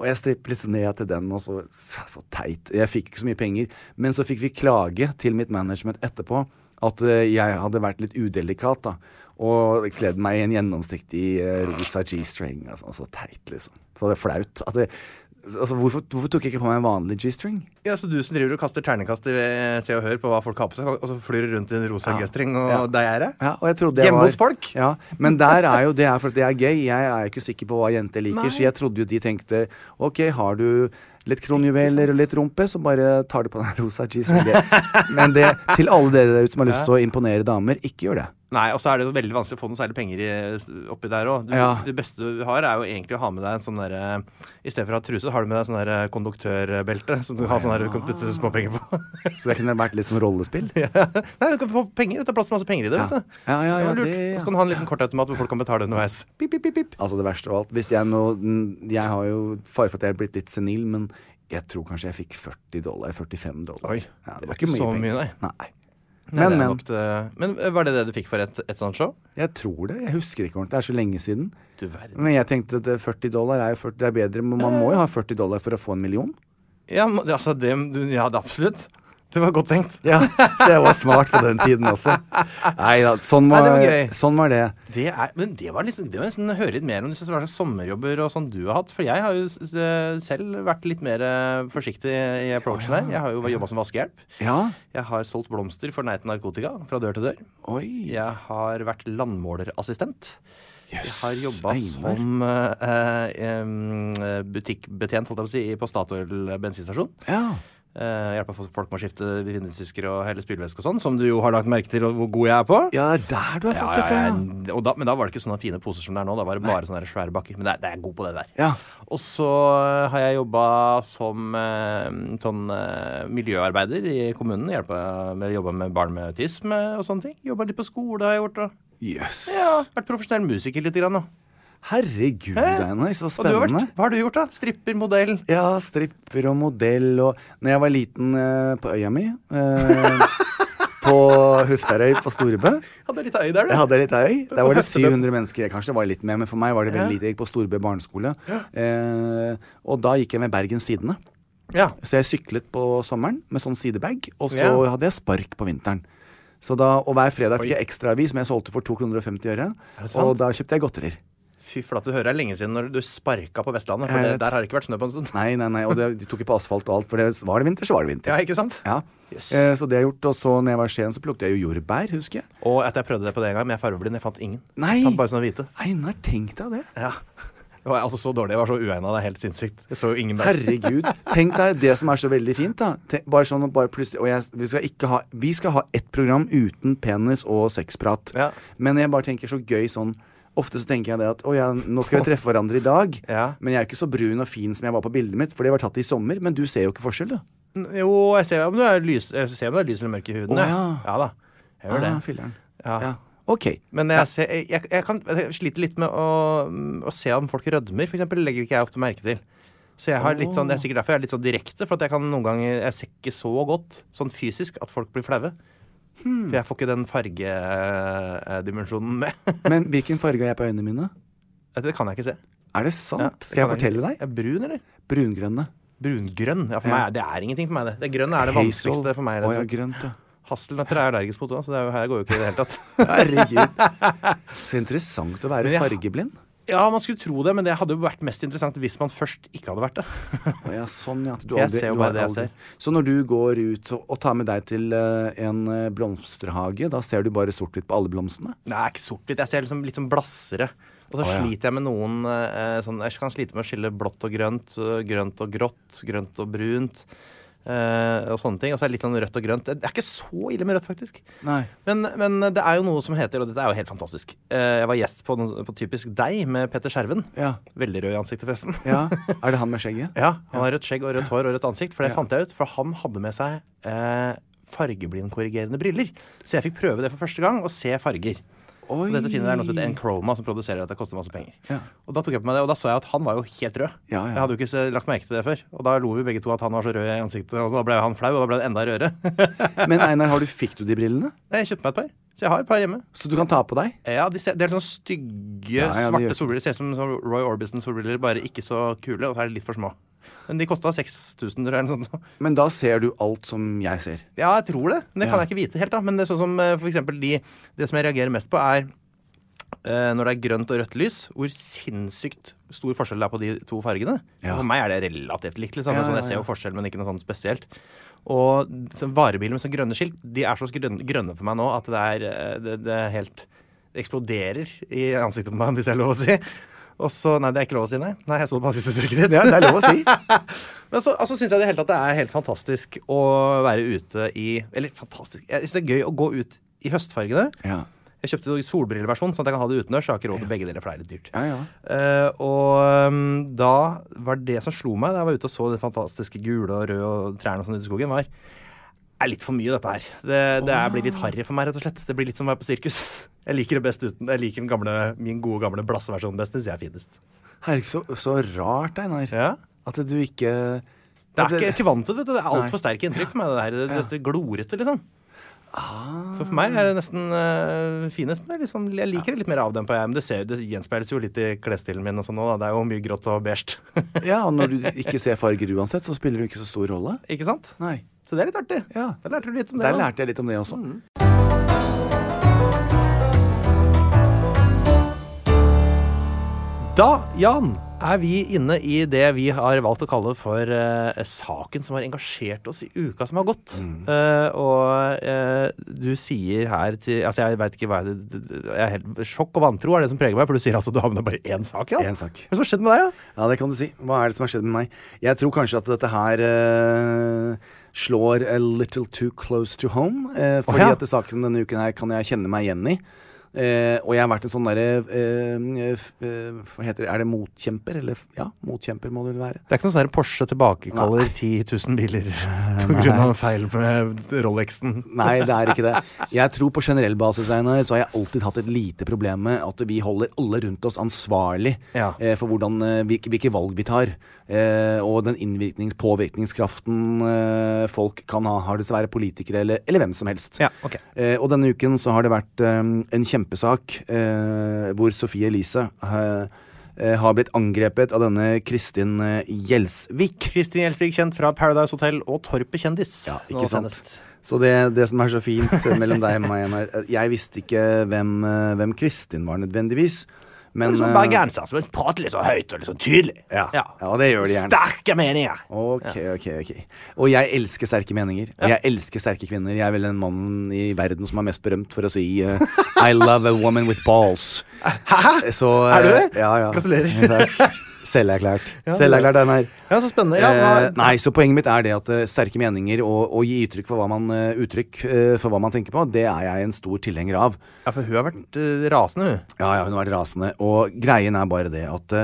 Og jeg strippet litt ned til den, og så, så, så teit. Jeg fikk ikke så mye penger. Men så fikk vi klage til mitt management etterpå at eh, jeg hadde vært litt udelikat, da. Og kledd meg i en gjennomsiktig eh, rosa G-string. Altså, så teit, liksom. Så det er flaut. At det, altså, hvorfor, hvorfor tok jeg ikke på meg en vanlig G-string? Ja, så du som driver og kaster ternekast i eh, Se og Hør på hva folk har på seg, og så flyr du rundt i en rosa Ja. G-string, og Ja. deg er det? Ja, og jeg trodde jeg Hjemme var, hos folk? Ja, Men der er jo det er for at jeg er gay. Jeg er ikke sikker på hva jenter liker. Nei. Så jeg trodde jo de tenkte OK, har du litt kronjuveler og litt rumpe, så bare tar du på den rosa G-stringen. Men det, til alle dere der ute som har lyst til å imponere damer, ikke gjør det. Nei, og så er det jo veldig vanskelig å få noe særlig penger i, oppi der òg. Ja. Det beste du har, er jo egentlig å ha med deg en sånn derre I stedet for å ha truse, har du med deg sånn derre konduktørbelte som du har sånn der du kan putte småpenger på. [laughs] Så det kunne vært litt som rollespill. [laughs] ja. Nei, du kan få penger. Det er plass til masse penger i det. Ja. vet du. Ja, ja, ja, det, det- så kan du ha en liten kortautomat hvor folk kan betale underveis. Pip, pip, pip, pip. Altså det verste av alt. Hvis jeg nå Jeg har jo fare for at jeg er blitt litt senil, men jeg tror kanskje jeg fikk 40 dollar. 45 dollar. Oi, ja, det er ikke så penger. mye, nei. nei. Nei, Men, men. det- men eh, var det det du fikk for et, et sånt show? Jeg tror det. Jeg husker ikke ordentlig. Det er så lenge siden. Du. Men jeg tenkte at eh, 40 dollar er 40, det er bedre. Men man må jo ha 40 dollar for å få en million. Ja, altså, det, du, ja, det, absolutt. Det var godt tenkt. Ja, Så jeg var smart på den tiden også. Nei da, sånn Nei, det var sånn var det. Det er, men det var liksom, det var nesten høre litt mer om hva slags sommerjobber og sånn du har hatt. For jeg har jo selv vært litt mer eh, forsiktig i approachen her. Jeg har jo jobba som vaskehjelp. Ja. Jeg har solgt blomster for Nei til narkotika fra dør til dør. Oi. Jeg har vært landmålerassistent. Jeg har jobba som uh, uh, butikkbetjent holdt jeg på, å si, på Statoil bensinstasjon. Ja. Uh, Hjelpa folk med å skifte vindusvisker og hele spylevæske og sånn, som du jo har lagt merke til hvor god jeg er på. ja, det er der du har fått det ja, fra. ja. Og da, men da var det ikke sånne fine poser som det er nå. Da var det bare sånne svære bakker. Men det er, det er god på det der. Ja. Og så eh, har jeg jobba som eh, sånn miljøarbeider i kommunen. Jobba med barn med autisme og sånne ting. Jobba litt på skole har jeg gjort. Jøss. Yes. ja, vært profesjonell musiker lite grann. Og, Herregud, Einar, så spennende. hva har du gjort, da? Stripper, modell? Ja, stripper og modell og Når jeg var liten uh, på øya mi uh, [laughs] På Hufterøy på Storebø Hadde litt øy der, du. Jeg hadde litt øy. Der var det 700 mennesker. Kanskje det var litt mer, men for meg var det veldig lite. Jeg gikk på Storebø barneskole. Uh, og da gikk jeg med Bergens Tidende. Ja. Så jeg syklet på sommeren med sånn sidebag, og så Ja. hadde jeg spark på vinteren. Så da, og hver fredag fikk jeg ekstraavis som jeg solgte for 2 kroner og 50 øre. Og da kjøpte jeg godterier. Fy flate, du hører det er lenge siden når du sparka på Vestlandet. For det, der har det ikke vært snø på en stund. Nei, nei, nei, og det, de tok ikke på asfalt og alt, for det, var det vinter, så var det vinter. Ja, ikke sant? Ja. Yes. Eh, så det har jeg gjort. Og så når jeg var i Skien, så plukket jeg jo jordbær, husker jeg. Og at jeg prøvde det på det en gang, men jeg fargeblind. Jeg fant ingen. Nei. Jeg fant bare sånne hvite. Einar, tenk deg det. Ja. Det var altså så dårlig. Jeg var så uegna. Det er helt sinnssykt. Jeg så jo ingen bær. Herregud. Tenk deg det som er så veldig fint, da. Tenk, bare sånn, bare plutselig, og jeg, vi, skal ikke ha, vi skal ha ett program uten penis og sexprat. Ja. Men jeg bare tenker så gøy sånn Ofte så tenker jeg det at å ja, nå skal vi treffe hverandre i dag. [laughs] Ja. Men jeg er ikke så brun og fin som jeg var på bildet mitt, for det var tatt i sommer. Men du ser jo ikke forskjell, du. Jo, jeg ser om du er lys, jeg ser om du er lys eller mørk i huden. Oh, ja. ja da. Jeg gjør det. Ah. Ja. Ja. Ok. Men jeg, ser, jeg, jeg, jeg, kan, jeg sliter litt med å, å se om folk rødmer, eksempel. Legger ikke jeg ofte merke til. Så jeg har litt sånn, det er sikkert derfor jeg er litt sånn direkte. For at jeg kan noen ganger Jeg ser ikke så godt sånn fysisk at folk blir flaue. Hmm. For jeg får ikke den fargedimensjonen med. [laughs] Men hvilken farge har jeg på øynene mine? det kan jeg ikke se. Er det Ja, sant? det Skal jeg fortelle deg? Er brun, eller? Brungrønne. Brungrønn. Ja, for Ja. meg, det er ingenting for meg, det. Det grønne er det vanskeligste for meg. Å ja, Liksom. grønt, ja. Hasselnøtter er allergisk mot så det er her går jo ikke i det hele tatt. Herregud. [laughs] Så interessant å være fargeblind. Ja, man skulle tro det, men det hadde jo vært mest interessant hvis man først ikke hadde vært det. Ja, sånn, ja. Du aldri, Jeg ser jo bare det jeg ser. Så når du går ut og, og tar med deg til eh, en eh, blomsterhage, da ser du bare sort-hvitt på alle blomstene? Nei, ikke sort-hvitt. Jeg ser liksom litt sånn blassere. Og så oh, ja. sliter jeg med noen eh, sånn Jeg kan slite med å skille blått og grønt, grønt og grått, grønt og brunt. Eh, og sånne ting. Og så er det litt sånn rødt og grønt. Det er ikke så ille med rødt, faktisk. Men, men det er jo noe som heter, og dette er jo helt fantastisk Eh, Jeg var gjest på, på Typisk deg med Petter Skjerven. Ja. Veldig rød i ansiktet, forresten. ja. [laughs] Er det han med skjegget? Ja, han har rødt skjegg og rødt hår og rødt ansikt. For det fant jeg ut, for han hadde med seg eh, fargeblindkorrigerende briller. Så jeg fikk prøve det for første gang, og se farger. Oi. Og dette finner er noe som heter Enchroma, som produserer at det koster masse penger. Ja. Og da tok jeg på meg det, og da så jeg at han var jo helt rød. Ja, ja. Jeg hadde jo ikke lagt merke til det før. Og da lo vi begge to at han var så rød i ansiktet, og da ble han flau, og da ble det enda rødere. [laughs] Men Einar, har du, fikk du de brillene? Nei, jeg kjøpte meg et par. Så jeg har et par hjemme. Så du kan ta på deg? Ja, de ser, Det er sånn stygge, Ja, ja, det svarte solbriller. Ser ut som sånn Roy Orbison-solbriller, bare ikke så kule, og så er de litt for små. Men de kosta 6000 eller noe sånt. Men da ser du alt som jeg ser. Ja, jeg tror det. Men det kan jeg ikke vite helt. da Men det sånn som eh, for eksempel de Det som jeg reagerer mest på, er Uh, når det er grønt og rødt lys, hvor sinnssykt stor forskjell det er på de to fargene. Ja. For meg er det relativt likt. liksom Ja, sånn, Jeg ser jo forskjell, men ikke noe sånn spesielt. Og så varebiler med sånn grønne skilt De er så grønne, grønne for meg nå at det er, eh, det, det helt eksploderer i ansiktet på meg, hvis det er lov å si. Og så, Nei, det er ikke lov å si, nei. Nei, Jeg så det på ansiktsuttrykket ditt. Ja, det er lov å si. [laughs] Men så altså, syns jeg det hele tatt det er helt fantastisk å være ute i Eller fantastisk Jeg syns det er gøy å gå ut i høstfargene. Ja. Jeg kjøpte jo solbrilleversjon, sånn at jeg kan ha det utendørs. Jeg har ikke råd til begge deler, for det er litt dyrt. Ja, ja. Uh, og um, da var det som slo meg da jeg var ute og så det fantastiske gule og røde og trærne og sånn ute i skogen, var er litt for mye, dette her. Det, det er, blir litt harry for meg, rett og slett. Det blir litt som å være på sirkus. [laughs] Jeg liker det best uten. Jeg liker den gamle, min gode gamle blasseversjon best. Det syns jeg er finest. Herregud, så, så rart, Einar. Ja. At du ikke Det er ikke, ikke vant til det, vet du. Det er altfor sterke inntrykk for meg, det der. Det, Dette glorete, liksom. Så for meg er det nesten uh, finest. Liksom, jeg liker det litt mer avdempa, jeg. Men det, ser, det gjenspeiles jo litt i klesstilen min og sånn da. Det er jo mye grått og beige. Ja, og når du [laughs] ikke ser farger uansett, så spiller det ikke så stor rolle. ikke sant? Nei. Så det er litt artig. Ja. Der lærte du litt om det. Der da. lærte jeg litt om det også. Da, Jan, er vi inne i det vi har valgt å kalle for uh, saken som har engasjert oss i uka som har gått. Eh, og uh, du sier her til Altså, jeg veit ikke hva jeg, jeg er helt Sjokk og vantro er det som preger meg, for du sier altså du har med deg bare én sak, Jan. Én sak. Hva er det som har skjedd med deg, ja? Ja, det kan du si. Hva er det som har skjedd med meg? Jeg tror kanskje at dette her slår a little too close to home. eh, fordi ja. at saken denne uken her kan jeg kjenne meg igjen i. Eh, og jeg har vært en sånn derre eh, eh, Hva heter det? Er det motkjemper? Eller ja, motkjemper må det vel være. Det er ikke noe sånn Porsche tilbakekaller 10 000 biler [laughs] [laughs] pga. feil med Rolexen. Nei, det er ikke det. [laughs] Jeg tror på generell basis Einar, så har jeg alltid hatt et lite problem med at vi holder alle rundt oss ansvarlig Ja. eh, for hvordan, eh, hvilke, hvilke valg vi tar. Eh, og den innvirknings, påvirkningskraften eh, folk kan ha, har dessverre politikere eller, eller hvem som helst. Ja, okay. Eh, og denne uken så har det vært eh, en kjempesak eh, hvor Sofie Elise eh, har blitt angrepet av denne Kristin eh, Gjelsvik. Kristin Gjelsvik, kjent fra Paradise Hotel og Torpet kjendis. Ja, ikke sant? senest. Så det, det som er så fint mellom deg og meg, Jeg visste ikke hvem, hvem Kristin var nødvendigvis. Men Sånn eh, bergenser som prater litt så høyt og litt så tydelig. ja, ja, det gjør de gjerne. Sterke meninger. Ok, ok, ok. Og jeg elsker sterke meninger. Og jeg elsker sterke kvinner. Jeg er vel den mannen i verden som er mest berømt for å si uh, I love a woman with balls. Hæ? Så, uh, Er du det? Ja, ja. Gratulerer. Takk. [laughs] Selverklært. Selverklært, den her. Ja, så spennende. Ja, Eh, nei, så poenget mitt er det at uh, sterke meninger og, og gi uttrykk for hva man, uh, uttrykk, uh, for hva man tenker på, det er jeg en stor tilhenger av. Ja, for hun har vært rasende, hun. Ja, ja, hun har vært rasende. Og greien er bare det at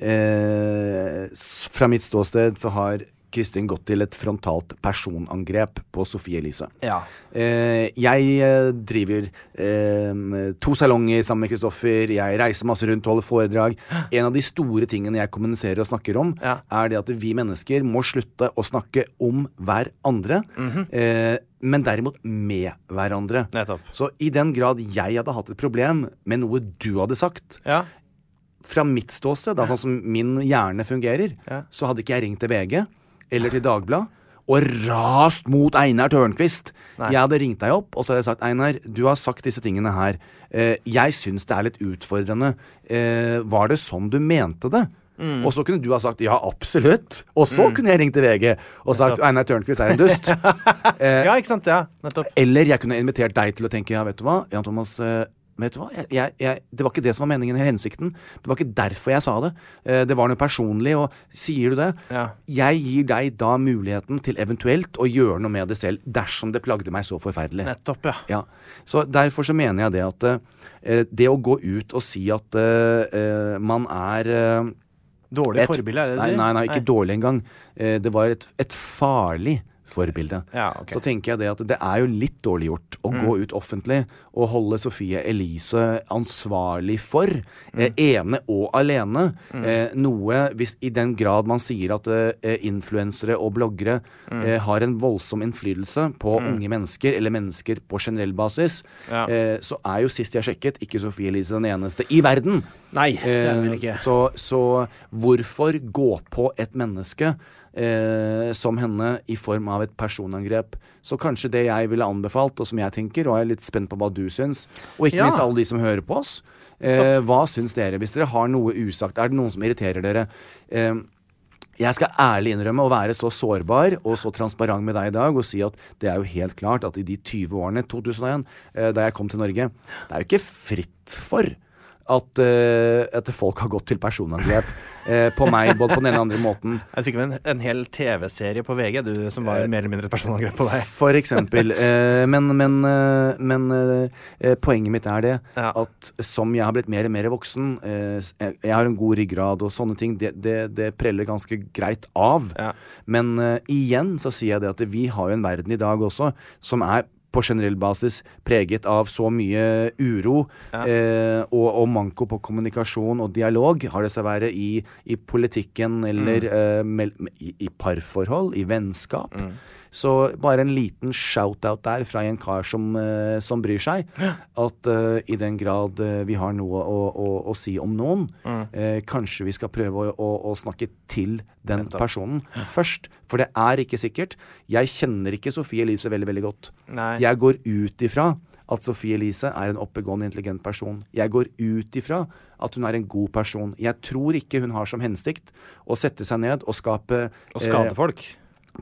fra mitt ståsted så har Kristin gått til et frontalt personangrep på Sofie Elise. Ja. Eh, jeg eh, driver eh, to salonger sammen med Kristoffer. Jeg reiser masse rundt holder foredrag. En av de store tingene jeg kommuniserer og snakker om, Ja. er det at vi mennesker må slutte å snakke om hverandre, Mhm. eh, men derimot med hverandre. Nettopp. Så i den grad jeg hadde hatt et problem med noe du hadde sagt, Ja. fra mitt ståsted, da, sånn som min hjerne fungerer, Ja. så hadde ikke jeg ringt til VG eller til Dagbladet og rast mot Einar Tørnquist. Nei. Jeg hadde ringt deg opp og så hadde jeg sagt Einar, du har sagt disse tingene her. Eh, jeg syns det er litt utfordrende. Eh, var det sånn du mente det? Mm. Og så kunne du ha sagt ja, absolutt. Og så kunne jeg ringt til VG og sagt Einar Tørnquist er en dust. [laughs] ja, ikke sant? Ja, nettopp. Eller jeg kunne invitert deg til å tenke ja, vet du hva, Jan Thomas. Vet du hva? Jeg, jeg, jeg, det var ikke det som var meningen eller hensikten. Det var ikke derfor jeg sa det. Eh, det var noe personlig, og sier du det Ja. Jeg gir deg da muligheten til eventuelt å gjøre noe med det selv, dersom det plagde meg så forferdelig. Nettopp, ja. Ja, så Derfor så mener jeg det at eh, det å gå ut og si at eh, eh, man er eh, Dårlig forbilde, er det det nei, nei, nei, ikke dårlig engang. Det var et, et farlig forbilde. Ja, okay. Så tenker jeg det at det er jo litt dårlig gjort å Mm. gå ut offentlig og holde Sofie Elise ansvarlig for, eh, ene og alene, Mm. eh, noe hvis i den grad man sier at eh, influensere og bloggere Mm. eh, har en voldsom innflytelse på unge mennesker, eller mennesker på generell basis, Ja. eh, så er jo sist jeg sjekket, ikke Sofie Elise den eneste i verden. Nei, det er vel Eh, ikke. Så, så hvorfor gå på et menneske eh, som henne i form av et personangrep? Så kanskje det jeg ville anbefalt, og som jeg tenker, og jeg er litt spent på hva du syns, og ikke Ja. minst alle de som hører på oss, eh, hva syns dere? Hvis dere har noe usagt, er det noen som irriterer dere? Eh, jeg skal ærlig innrømme å være så sårbar og så transparent med deg i dag og si at det er jo helt klart at i de 20 årene, 2001, eh, da jeg kom til Norge, det er jo ikke fritt for at, uh, at folk har gått til personangrep uh, på meg, både på den ene og andre måten. [laughs] Jeg fikk med en, en hel TV-serie på VG du, som var mer eller mindre et personangrep på deg. For eksempel. [laughs] Men men, men poenget mitt er det Ja. at som jeg har blitt mer og mer voksen Jeg har en god ryggrad, og sånne ting, det, det, det preller ganske greit av. Ja. Men igjen så sier jeg det at vi har jo en verden i dag også som er på generell basis preget av så mye uro eh, og, og manko på kommunikasjon og dialog, har det seg være i, i politikken eller eh, mel, i, i parforhold, i vennskap. Så bare en liten shout-out der fra en kar som, eh, som bryr seg. At uh, i den grad eh, vi har noe å, å, å si om noen, eh, kanskje vi skal prøve å, å, snakke til den personen først. For det er ikke sikkert. Jeg kjenner ikke Sofie Elise veldig, veldig godt. Nei. Jeg går ut ifra at Sofie Elise er en oppegående, intelligent person. Jeg går ut ifra at hun er en god person. Jeg tror ikke hun har som hensikt å sette seg ned og skape Og skade eh, folk.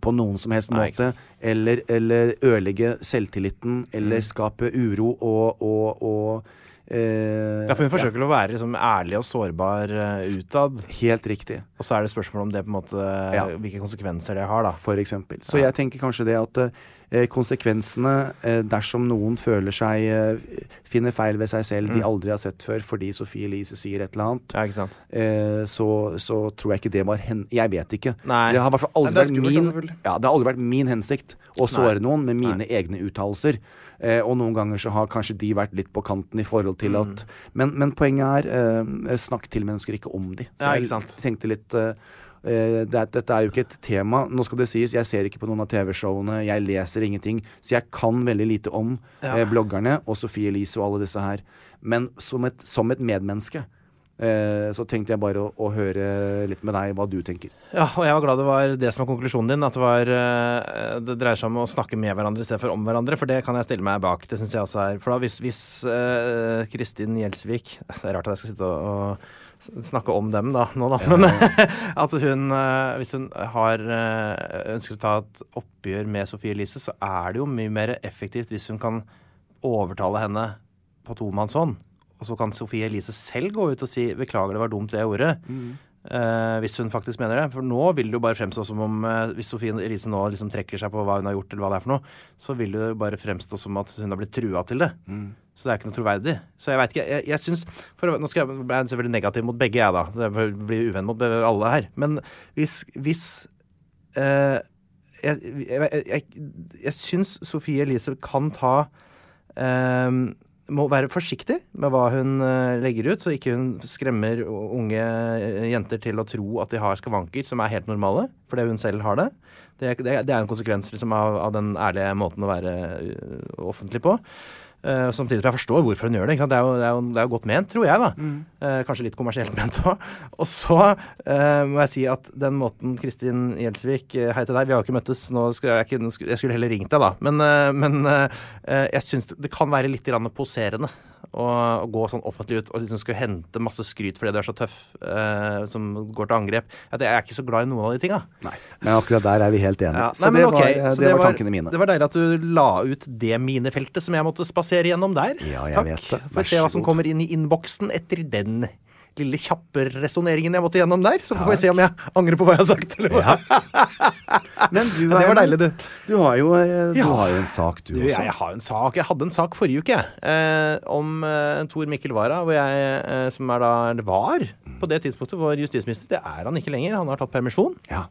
På noen som helst måte. Eller, eller ødelegge selvtilliten. Mm. Eller skape uro og, og, og eh, Ja, for hun forsøker å være liksom, ærlig og sårbar uh, utad. Helt riktig. Og så er det spørsmål om det på en måte Ja. hvilke konsekvenser det har, da. For eksempel. Så jeg tenker kanskje det at eh, konsekvensene eh, dersom noen føler seg eh, finner feil ved seg selv de aldri har sett før fordi Sofie Elise sier et eller annet, Ja, ikke sant? eh, så, så tror jeg ikke det var hen... Jeg vet ikke. Nei. Det har i hvert fall aldri, Nei, vært min, ja, det har aldri vært min hensikt å såre noen med mine egne uttalelser. Eh, og noen ganger så har kanskje de vært litt på kanten i forhold til Mm. at Men, men poenget er eh, snakk til mennesker, ikke om de. Så Ja, jeg tenkte litt eh, eh, det, dette er jo ikke et tema. Nå skal det sies, jeg ser ikke på noen av TV-showene, jeg leser ingenting. Så jeg kan veldig lite om eh, bloggerne og Sofie Elise og alle disse her. Men som et, som et medmenneske så tenkte jeg bare å, å høre litt med deg hva du tenker. Ja, og jeg var glad det var det som var konklusjonen din. At det, var, eh, det dreier seg om å snakke med hverandre i stedet for om hverandre. For det kan jeg stille meg bak. Det syns jeg også er For da hvis, hvis uh, Kristin Gjelsvik [laughs] Det er rart at jeg skal sitte og, og snakke om dem da, nå, da. Men [laughs] at hun eh, Hvis hun har eh, ønsker å ta et oppgjør med Sofie Elise, så er det jo mye mer effektivt hvis hun kan overtale henne på tomannshånd. Og så kan Sofie Elise selv gå ut og si 'beklager, det var dumt det jeg gjorde'. Uh, hvis hun faktisk mener det. For nå vil det jo bare fremstå som om uh, Hvis Sofie Elise nå liksom trekker seg på hva hun har gjort, eller hva det er for noe, så vil det jo bare fremstå som at hun har blitt trua til det. Så det er ikke noe troverdig. Så jeg veit ikke. Jeg, jeg syns for, Nå skal jeg, bli jeg selvfølgelig negativ mot begge, jeg, da. Det blir uvenn mot alle her. Men hvis, hvis uh, Jeg, jeg, jeg, jeg, jeg syns Sofie Elise kan ta eh, må være forsiktig med hva hun eh, legger ut, så ikke hun skremmer unge eh, jenter til å tro at de har skavanker som er helt normale, fordi hun selv har det. Det, det, det er en konsekvens liksom, av, av den ærlige måten å være eh, offentlig på. Uh, samtidig som jeg forstår hvorfor hun gjør det. Det, er jo, det, er jo, det er jo godt ment, tror jeg. da. Eh, kanskje litt kommersielt ment òg. [laughs] Og så uh, må jeg si at den måten Kristin Gjelsvik Hei til deg, vi har jo ikke møttes. Nå skulle jeg, ikke, jeg skulle heller ringt deg, da. Men, men jeg syns det kan være litt grann poserende å gå sånn offentlig ut og liksom skulle hente masse skryt fordi du er så tøff, eh, som går til angrep. At jeg er ikke så glad i noen av de tinga. Nei, Men akkurat der er vi helt enige. Ja, så nei, det, okay. var, eh, så det, var tankene mine. Det var deilig at du la ut det minefeltet som jeg måtte spasere gjennom der. Ja, jeg Takk. vet det. Får Vær se hva som kommer inn i innboksen etter den lille kjappe resonneringen jeg måtte gjennom der. Så får vi se om jeg angrer på hva jeg har sagt. Eller hva. [laughs] Men du, Ja, det var deilig, du. Du har jo, eh, du Ja. har jo en sak, du, Du, også. jeg, har en sak. Jeg hadde en sak forrige uke eh, om eh, Tor Mikkel Wara, eh, som er da, var på det tidspunktet vår justisminister. Det er han ikke lenger. Han har tatt permisjon. Ja.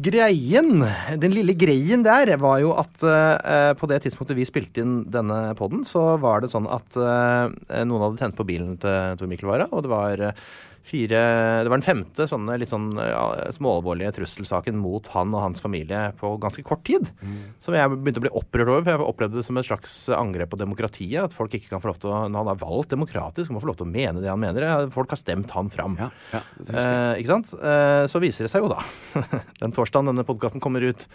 Greien, den lille greien der, var jo at eh, på det tidspunktet vi spilte inn denne poden, så var det sånn at eh, noen hadde tent på bilen til Tor Mikkel Wara, og det var eh, fire Det var den femte sånne litt sånn ja, småalvorlige trusselsaken mot han og hans familie på ganske kort tid. Som jeg begynte å bli opprørt over, for jeg opplevde det som et slags angrep på demokratiet. At folk ikke kan få lov til å Når han er valgt demokratisk, må få lov til å mene det han mener. Folk har stemt han fram. Ja, ja. Eh, ikke sant? Eh, så viser det seg jo da, [laughs] den torsdagen denne podkasten kommer ut,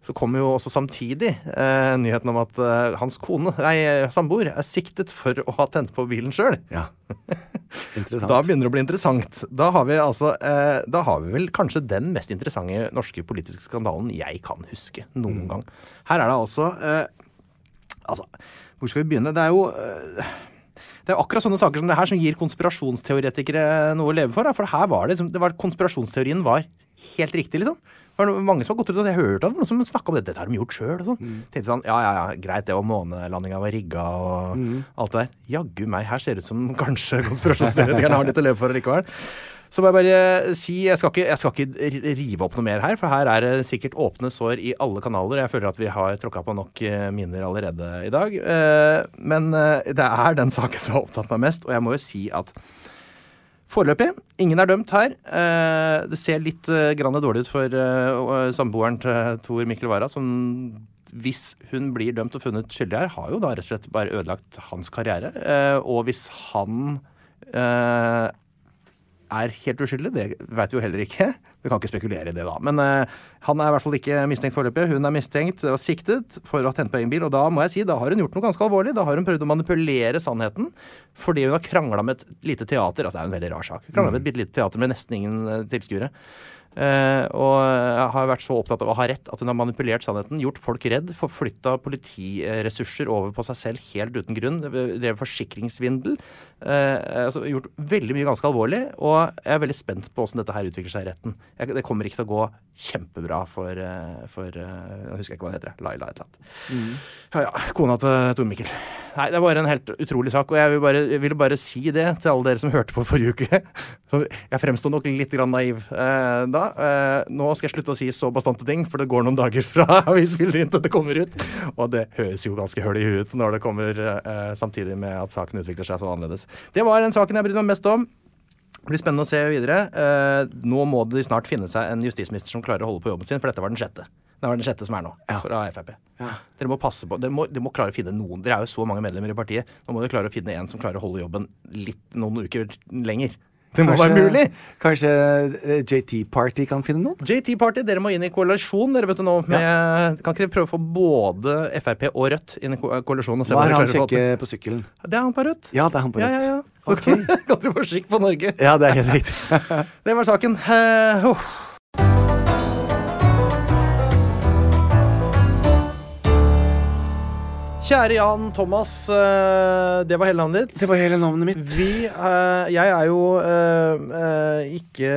så kommer jo også samtidig eh, nyheten om at eh, hans kone, nei, samboer, er siktet for å ha tent på bilen sjøl. ja. [laughs] Da begynner det å bli interessant. Da har vi altså eh, Da har vi vel kanskje den mest interessante norske politiske skandalen jeg kan huske noen gang. Her er det altså eh, Altså, hvor skal vi begynne? Det er jo eh, det er akkurat sånne saker som det her som gir konspirasjonsteoretikere noe å leve for. Da. For her var det, liksom, det var, konspirasjonsteorien var helt riktig, liksom. Det var mange som har gått ut og jeg hørte at noen som snakka om det. Dette har de gjort sjøl. Og sånn. Tenkte sånn, ja, ja, ja, greit det, og månelandinga var rigga og alt det der. Jaggu meg, her ser det ut som kanskje konspirasjonsteoretikerne [laughs] har litt å leve for likevel. Så må jeg bare si, jeg skal, ikke, jeg skal ikke rive opp noe mer her, for her er det sikkert åpne sår i alle kanaler. Jeg føler at vi har tråkka på nok eh, minner allerede i dag. Eh, Men eh, det er den saken som har opptatt meg mest, og jeg må jo si at Foreløpig, ingen er dømt her. Det ser litt grann dårlig ut for samboeren til Tor Mikkel Wara, som hvis hun blir dømt og funnet skyldig her, har jo da rett og slett bare ødelagt hans karriere. Og hvis han er helt uskyldig, det vet vi jo heller ikke. Vi kan ikke spekulere i det, da. Men uh, han er i hvert fall ikke mistenkt foreløpig. Hun er mistenkt og siktet for å ha tent på egen bil. Og da må jeg si, da har hun gjort noe ganske alvorlig. Da har hun prøvd å manipulere sannheten fordi hun har krangla med et lite teater. Altså, det er en veldig rar sak. Krangla med et bitte lite teater med nesten ingen eh, tilskuere. Eh, og har vært så opptatt av å ha rett at hun har manipulert sannheten, gjort folk redd, forflytta politiressurser over på seg selv helt uten grunn, drevet forsikringsvindel. Uh, altså gjort veldig mye ganske alvorlig, og jeg er veldig spent på hvordan dette her utvikler seg i retten. Jeg, det kommer ikke til å gå kjempebra for, uh, for Jeg husker ikke hva det heter. Laila et eller annet. Ja, ja. Kona til Tor Mikkel. Nei, det er bare en helt utrolig sak, og jeg vil bare, jeg ville bare si det til alle dere som hørte på forrige uke. [laughs] Jeg fremsto nok litt grann naiv eh, da. Eh, nå skal jeg slutte å si så bastante ting, for det går noen dager fra [laughs] vi spiller inn til det kommer ut. Og det høres jo ganske høl i huet ut når det kommer eh, samtidig med at saken utvikler seg så annerledes. Det var den saken jeg brydde meg mest om. Det blir spennende å se videre. Eh, nå må de snart finne seg en justisminister som klarer å holde på jobben sin, for dette var den sjette. Det var den sjette som er nå, fra Frp. Dere må passe på, dere må, dere må klare å finne noen. Dere er jo så mange medlemmer i partiet. Nå må dere klare å finne en som klarer å holde jobben litt, noen uker lenger. Det må være mulig! Kanskje eh, JT Party kan finne noen? JT Party, dere må inn i koalisjon dere vet du nå. Med, Kan ikke dere prøve å få både Frp og Rødt inn i ko- koalisjon? og se Hva er han kjekke på sykkelen? Det er han på Rødt. Ja, det er han på rødt. ja, ja. Så okay. [laughs] kan dere få skikk på Norge. Ja, det er helt riktig. [laughs] Det var saken. Uh, oh. Kjære Jan Thomas, eh, det var hele navnet ditt. Det var hele navnet mitt. Vi, eh, jeg er jo eh, ikke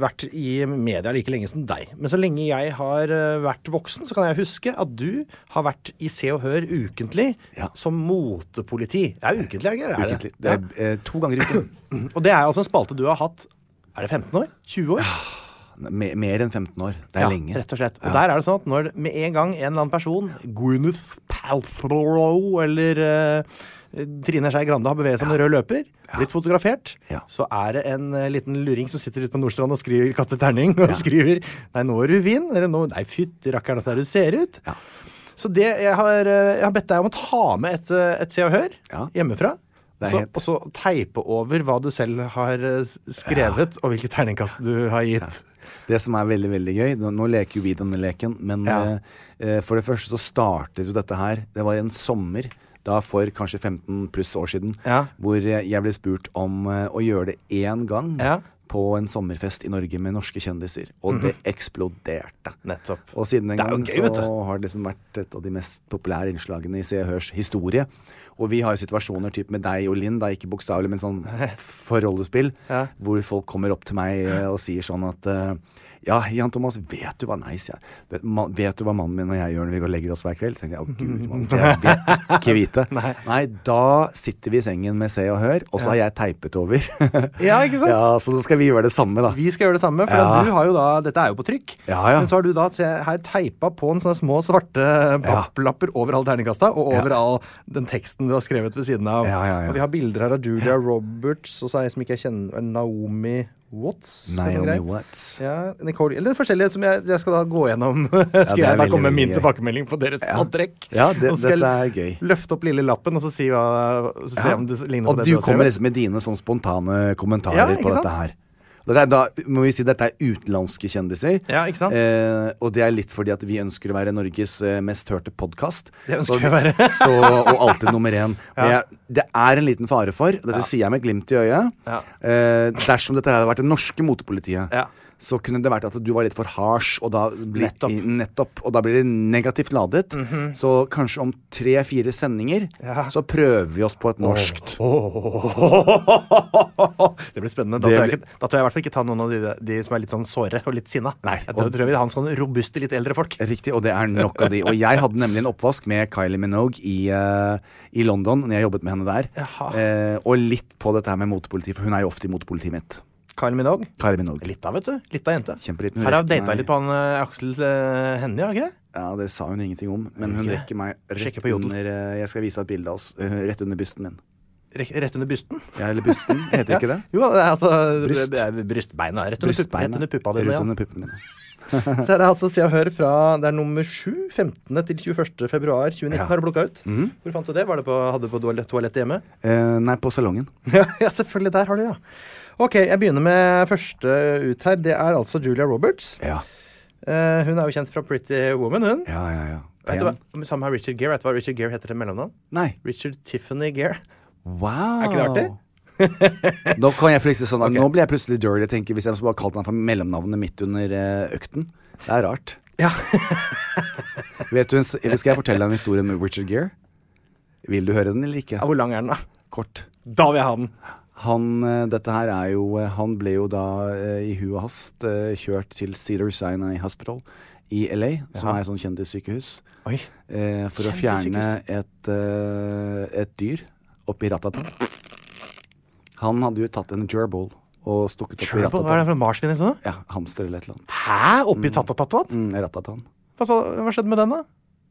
vært i media like lenge som deg. Men så lenge jeg har vært voksen, så kan jeg huske at du har vært i Se og Hør ukentlig Ja. som motepoliti. Det er ukentlig, er det ikke? Det? Er to ganger i uken. [clears throat] Og det er altså en spalte du har hatt Er det 15 år? 20 år? Me- Mer enn 15 år. Det er Ja, lenge. Rett og slett. Og der er det sånn at når med en gang en eller annen person, Gwyneth Paltrow eller uh, Trine Skei Grande har beveget seg med rød løper, blitt fotografert, Ja. så er det en uh, liten luring som sitter ute på Nordstrand og skriver, kaster terning og skriver Nei, nå er du fin', Eller nå Nei, fytti rakkeren, så er du ser ut. Ja. Så det jeg har, eh, jeg har bedt deg om å ta med et, et Se og Hør Ja. hjemmefra. Så, og så teipe over hva du selv har skrevet, ja. og hvilket terningkast du har gitt. Det som er veldig veldig gøy Nå, nå leker jo vi denne leken, men Ja. eh, eh, for det første så startet jo dette her Det var en sommer da for kanskje 15 pluss år siden Ja. hvor jeg ble spurt om uh, å gjøre det én gang Ja. på en sommerfest i Norge med norske kjendiser. Og det eksploderte. Nettopp. Og siden den gang gøy, så har det liksom vært et av de mest populære innslagene i Se og Hørs historie. Og vi har jo situasjoner typ med deg og Linn, da ikke bokstavelig, men sånn [laughs] forholdespill, Ja. hvor folk kommer opp til meg eh, og sier sånn at eh, ja, Jan Thomas, vet du hva nice jeg vet, vet du hva mannen min og jeg gjør når vi går og legger oss hver kveld? Tenker jeg, å gud, [laughs] mann, jeg vet ikke vite. Nei. da sitter vi i sengen med Se og Hør, og så har jeg teipet over. [laughs] Ja, ikke sant? ja, så da skal vi gjøre det samme, da. Vi skal gjøre det samme, for Ja. du har jo da Dette er jo på trykk. Ja, ja. Men så har du da se, her teipa på en sånne små svarte papplapper over all terningkasta, og over all den teksten du har skrevet ved siden av. Ja, ja, ja. Og vi har bilder her av Julia Roberts, og så er jeg som ikke jeg kjenner Naomi Watts. Naomi. Watts. Ja, Nicole, eller forskjellige som jeg, jeg skal da gå gjennom. [laughs] skal er jeg da komme med min tilbakemelding på deres antrekk? Ja, det- Og så skal jeg gøy. Løfte opp lille lappen og så si hva så se om det ligner på det du du kommer liksom med dine sånn spontane kommentarer Ja, på dette her. Dette er da, må vi si dette er utenlandske kjendiser. Ja, ikke sant? Eh, og det er litt fordi at vi ønsker å være Norges eh, mest hørte podkast. [laughs] Og alltid nummer én. [laughs] Men jeg, det er en liten fare for, og dette sier jeg med glimt i øyet, Ja. eh, dersom dette hadde vært det norske motepolitiet, Ja. Så kunne det vært at du var litt for harsh, og da blir, Nettopp. Nettopp. Og da blir det negativt ladet. Så kanskje om tre-fire sendinger Ja. så prøver vi oss på et norskt. [laughs] Det blir spennende. Da tror, jeg ikke, da jeg i hvert fall ikke ta noen av de, de som er litt sånn såre og litt sinna. Nei, Jeg tror, og- tror jeg vil ha en sånn robuste, litt eldre folk. Riktig, og det er nok av de. Og jeg hadde nemlig en oppvask med Kylie Minogue i, uh, i London når jeg jobbet med henne der. Eh, og litt på dette her med motepoliti, for hun er jo ofte i motepolitiet mitt. Kylie Minogue. Kylie Minogue. Litt av, vet du. Litt av jente. Kjempeliten. Her har hun jeg data litt på han eh, Aksel uh, Hennie, har jeg ikke det? Ja, det sa hun ingenting om, men hun Ikke? rekker meg Sjekker rett på jodel. under eh, Jeg skal vise deg et bilde av oss. eh, rett under bysten min. Rett, rett under bysten. Ja, eller bysten, heter [laughs] ikke det? Jo, det er altså Bryst. det er Brystbeina. Rett under, pupp, rett under puppa dine. Rett Ja. under puppene mine. [laughs] Så er det altså Se og Hør fra Det er nummer 7, 15. til 21. februar 2019 Ja. har du plukka ut. Mhm. Hvor fant du det? Var det på, hadde du på toalett, toalettet hjemme? Eh, nei, på salongen. [laughs] Ja, ja, selvfølgelig. Der har du det, ja. Ok, jeg begynner med første ut her. Det er altså Julia Roberts. Ja. Uh, hun er jo kjent fra Pretty Woman, hun. Ja, ja, ja. Vet du hva? Sammen med Richard Gere. Vet du hva Richard Gere heter til mellomnavn? Nei. Richard Tiffany Gere. Wow. Er ikke det artig? Nå kan jeg plutselig sånn okay. Nå blir jeg plutselig dirty. Jeg tenker Hvis jeg bare kalt han for mellomnavnet mitt under eh, økten. Det er rart. Ja. [laughs] Vet du, Skal jeg fortelle deg en historie med Richard Gere? Vil du høre den eller ikke? ja. Hvor lang er den, da? Kort. Da vil jeg ha den. Han, eh, dette her er jo eh, Han ble jo da eh, i hu og hast kjørt til Cedar Sinai Hospital i LA, som Jaha. er et sånn kjendissykehus, Oi. eh, for å fjerne et, et dyr oppi ratata. Han hadde jo tatt en gerbil og stukket oppi Gerbil? Hva er det for marsvin Liksom? Ja, hamster eller et eller annet. Hæ? Oppi tatatatatat? Mm, ratatan. Hva, sa- hva skjedde med den, da?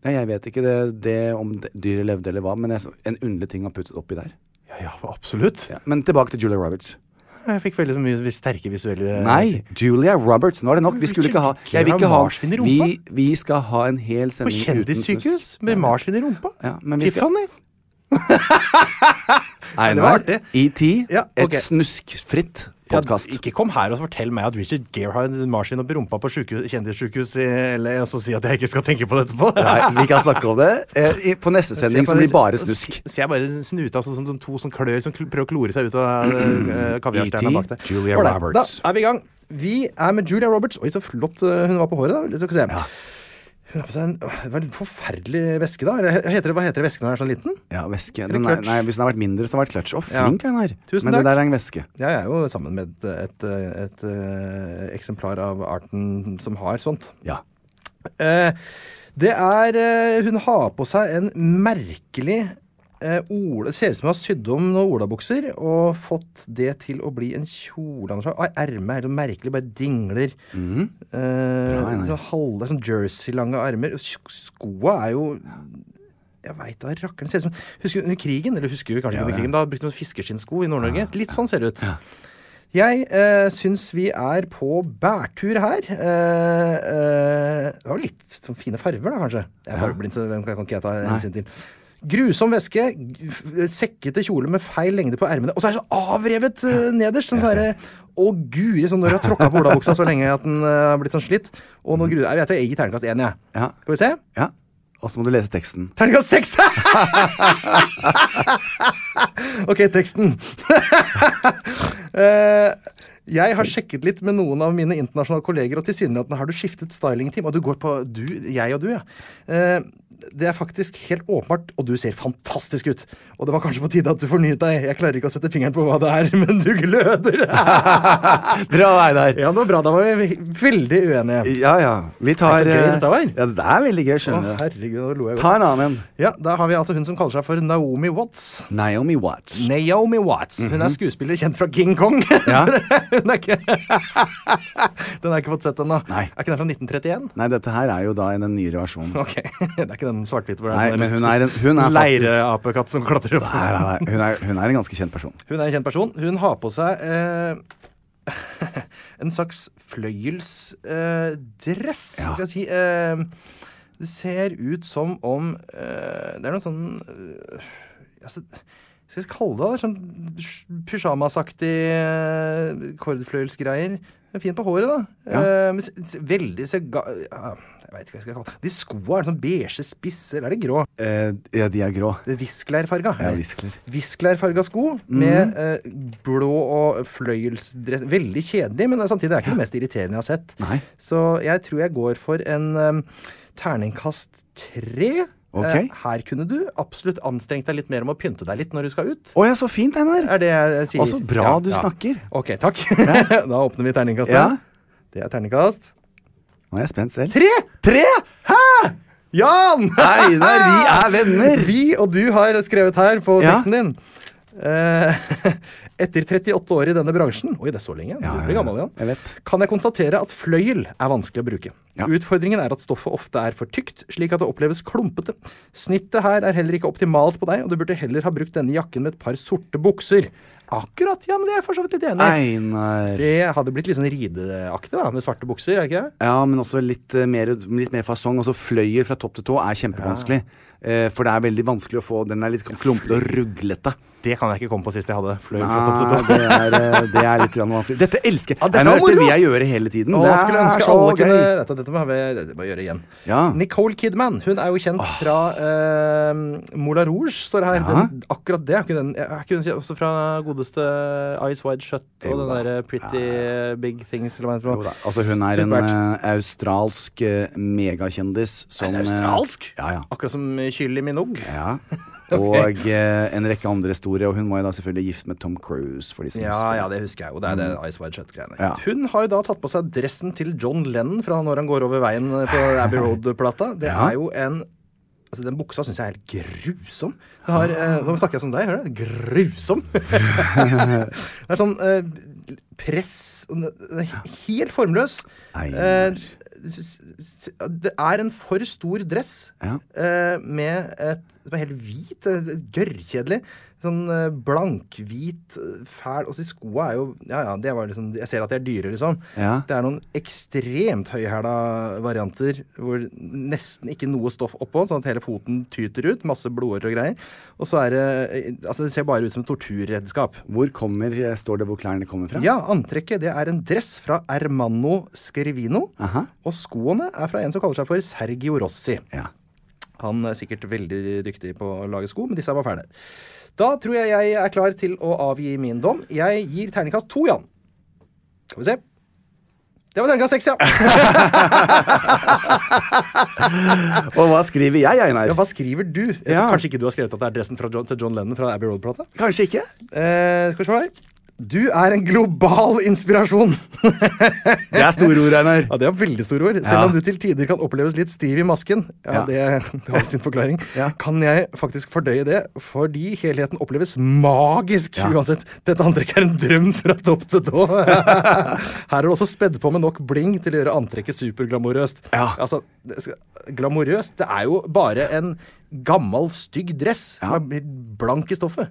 Ja, jeg vet ikke det, det om dyret levde eller hva, men jeg, en underlig ting han puttet oppi der. Ja, ja, absolutt. Ja, men tilbake til Julia Roberts. Jeg fikk veldig mye sterke visuelle Nei, Julia Roberts. Nå er det nok. Vi skulle ikke ha Jeg vil ikke ha? Vi, vi skal ha en hel På sending uten kjendissykehus snusk. med marsvin i rumpa. Ja, men vi skal Tiffany. [laughs] Einar. ET, Ja, okay. et snuskfritt Ja, ikke kom her og fortell meg at Richard Gere har en marsvin oppi rumpa på kjendissykehus kjendissjukehus i LA, og så si at jeg ikke skal tenke på det etterpå. Nei, vi kan snakke om det eh, i- på neste sending, som blir bare snusk. Ser jeg bare snuta sånn, sånn, to sånn klør som prøver å klore seg ut av uh, kaviarstjerna bak der. E Julia Roberts. Da er vi i gang. Vi er med Julia Roberts. Oi, så flott hun var på håret, da. Skal vi se. Hun har på seg en, det var en forferdelig veske, da. Eller, heter det, hva heter det vesken når den er sånn liten? Ja, veske. Den er, nei, hvis den har vært mindre, så har den vært clutch. Å, flink Ja. her. Tusen Men takk. det der er en væske. Jeg er jo sammen med et, et, et, et eksemplar av arten som har sånt. Ja. Eh, det er eh, Hun har på seg en merkelig eh, Ola, Det ser ut som hun har sydd om noen olabukser og fått det til å bli en kjole. Ah, Ermet er helt merkelig, bare dingler. Mm. Eh, halve sånn jersey-lange armer. Skoa er jo jeg veit da rakkeren. Ser ut som Husker du under krigen? Eller husker vi kanskje Ja, under ja. krigen? Da brukte man fiskeskinnsko i Nord-Norge. Litt sånn ser det ut. Jeg eh, syns vi er på bærtur her. Eh, eh, det var litt sånn fine farger, da, kanskje. Jeg er fargeblind, så hvem kan kan ikke jeg ta hensyn til. Grusom væske, sekkete kjole med feil lengde på ermene. Og så er det så avrevet eh, nederst. Sånn derre Å guri, sånn når du har tråkka på olabuksa så lenge at den har har blitt sånn slitt. Og nå gruer jeg vet jeg gir terningkast én, jeg. Ja. Skal vi se? ja. Og så må du lese teksten. Terningkast seks! [laughs] ok, teksten. uh, [laughs] jeg har sjekket litt med noen av mine internasjonale kolleger, og tilsynelatende har du skiftet stylingteam. Og du går på du, jeg og du, ja. Eh, det er faktisk helt åpenbart, og du ser fantastisk ut. Og det var kanskje på tide at du fornyet deg. Jeg klarer ikke å sette fingeren på hva det er, [laughs] men du gløder. [laughs] Bra, Einar. ja, det var bra. Da var vi veldig uenige. Ja, ja. Vi tar Det er så gøy dette var. Ja, det er veldig gøy, skjønner du. herregud, nå lo jeg Ta en annen en. Ja, Da har vi altså hun som kaller seg for Naomi Watts. Naomi Watts. Naomi Watts. Hun er skuespiller kjent fra King Kong. [laughs] Ja. Så det- hun er ikke Den har jeg ikke fått sett ennå. Nei. Er ikke den fra 1931? Nei, dette her er jo da i den nyere versjonen. Ok, Det er ikke den svart-hvite Nei, sånn men hun er en- hun er leireapekatt som klatrer opp. Nei, nei, nei. Hun, er, hun er en ganske kjent person. Hun er en kjent person. Hun har på seg eh, [laughs] en slags fløyelsdress, eh, Ja. skal jeg si. Eh, det ser ut som om eh, Det er noe sånn eh, altså, Skal jeg kalle det sånn pysjamasaktig eh, kordfløyelsgreier. Er Fint på håret, da. Ja. Eh, veldig så ga, Jeg veit ikke hva jeg skal kalle. De skoa er sånn beige spisse, Eller er det grå? Eh, ja, de er grå. Det er Visklærfarga. Ja, viskler. Visklærfarga sko med eh, blå og fløyelsdress. Veldig kjedelig, men samtidig er det ikke det mest irriterende jeg har sett. Nei. Så jeg tror jeg går for en um, terningkast tre. Ok. Eh, her kunne du absolutt anstrengt deg litt mer om å pynte deg litt når du skal ut. Å ja, så fint, Einar. Er det jeg sier. Og så bra du snakker. Ok, takk. [laughs] da åpner vi terningkastet. Ja. Det er terningkast Nå er jeg spent selv. tre! Tre! Hæ?! Jan! Einar, vi er venner! [laughs] Vi og du har skrevet her på Ja. teksten din. Eh, [laughs] etter 38 år i denne bransjen Oi, det er så lenge. Ja, du blir gammel igjen. Jeg vet. Kan jeg konstatere at fløyel er vanskelig å bruke. Ja. Utfordringen er at stoffet ofte er for tykt, slik at det oppleves klumpete. Snittet her er heller ikke optimalt på deg, og du burde heller ha brukt denne jakken med et par sorte bukser. Akkurat, ja, men det er jeg for så vidt litt enig i. Einar. Det hadde blitt litt sånn rideaktig, da, med svarte bukser, er det ikke det? Ja, men også litt eh, mer, litt mer fasong. Altså fløyer fra topp til tå er kjempevanskelig. Eh, for det er veldig vanskelig å få Den er litt klumpete og ruglete. Det kan jeg ikke komme på sist jeg hadde fløy. fra topp til tå. det, er, eh, det er litt vanskelig. Dette elsker jeg! Ja, dette dette vil jeg gjøre hele tiden. Å, det jeg skulle ønske så alle gøy. kunne Dette, dette må vi dette må vi gjøre igjen. Ja. Nicole Kidman hun er jo kjent fra eh, Moulin Rouge, står det her. Ja. Den, akkurat det. Er ikke den, er ikke den også fra godeste Eyes Wide Shut og Jo den derre Pretty Big Things, eller hva det heter. Altså, hun er en eh, australsk uh, megakjendis som Er eh, australsk? Ja, ja. Akkurat som Kylie Minogue. ja. Og eh, en rekke andre store. Og hun var jo da selvfølgelig gift med Tom Cruise. For de som Ja, husker ja, det. husker jeg jo. Det er det Ice Wide Shut-greiene. Ja. Hun har jo da tatt på seg dressen til John Lennon fra når han går over veien på Abbey [laughs] Road-plata. Det er jo en Altså, Den buksa syns jeg er helt grusom. Det har, eh, nå snakker jeg som deg, hører du? Grusom! [laughs] det er sånn eh, press Helt formløs. Eh, det er en for stor dress Ja. eh, med et som er helt hvit. eh, Gørrkjedelig. Sånn blankhvit, blank-hvit, eh, fæl Og så skoa er jo Ja, ja, det var liksom Jeg ser at de er dyre, liksom. Ja. Det er noen ekstremt høyhæla varianter hvor nesten ikke noe stoff oppå, sånn at hele foten tyter ut. Masse blodårer og greier. Og så er det eh, Altså, det ser bare ut som et torturredskap. Hvor kommer, står det hvor klærne kommer fra? Ja, antrekket det er en dress fra Ermanno Scrivino. Aha. Og skoene er fra en som kaller seg for Sergio Rossi. Ja. Han er sikkert veldig dyktig på å lage sko, men disse var fæle. Da tror jeg jeg er klar til å avgi min dom. Jeg gir terningkast to, Jan. Skal vi se. Det var terningkast seks, ja. [laughs] Og hva skriver jeg, Einar? ja. Hva skriver du? Ja. Kanskje ikke du har skrevet at det er dressen fra John, til John Lennon fra Abbey Road-plata? Kanskje ikke? Eh, skal vi se her. Du er en global inspirasjon. [laughs] Det er store ord, Einar. Ja, Det er veldig store ord. Selv om du til tider kan oppleves litt stiv i masken, ja. Det, det har sin forklaring, [laughs] Ja. kan jeg faktisk fordøye det, fordi helheten oppleves magisk Ja. uansett. Dette antrekket er en drøm fra topp til tå. [laughs] Her er det også spedd på med nok bling til å gjøre antrekket superglamorøst. Ja. Altså, glamorøst, det er jo bare en gammel, stygg dress Ja. blank i stoffet.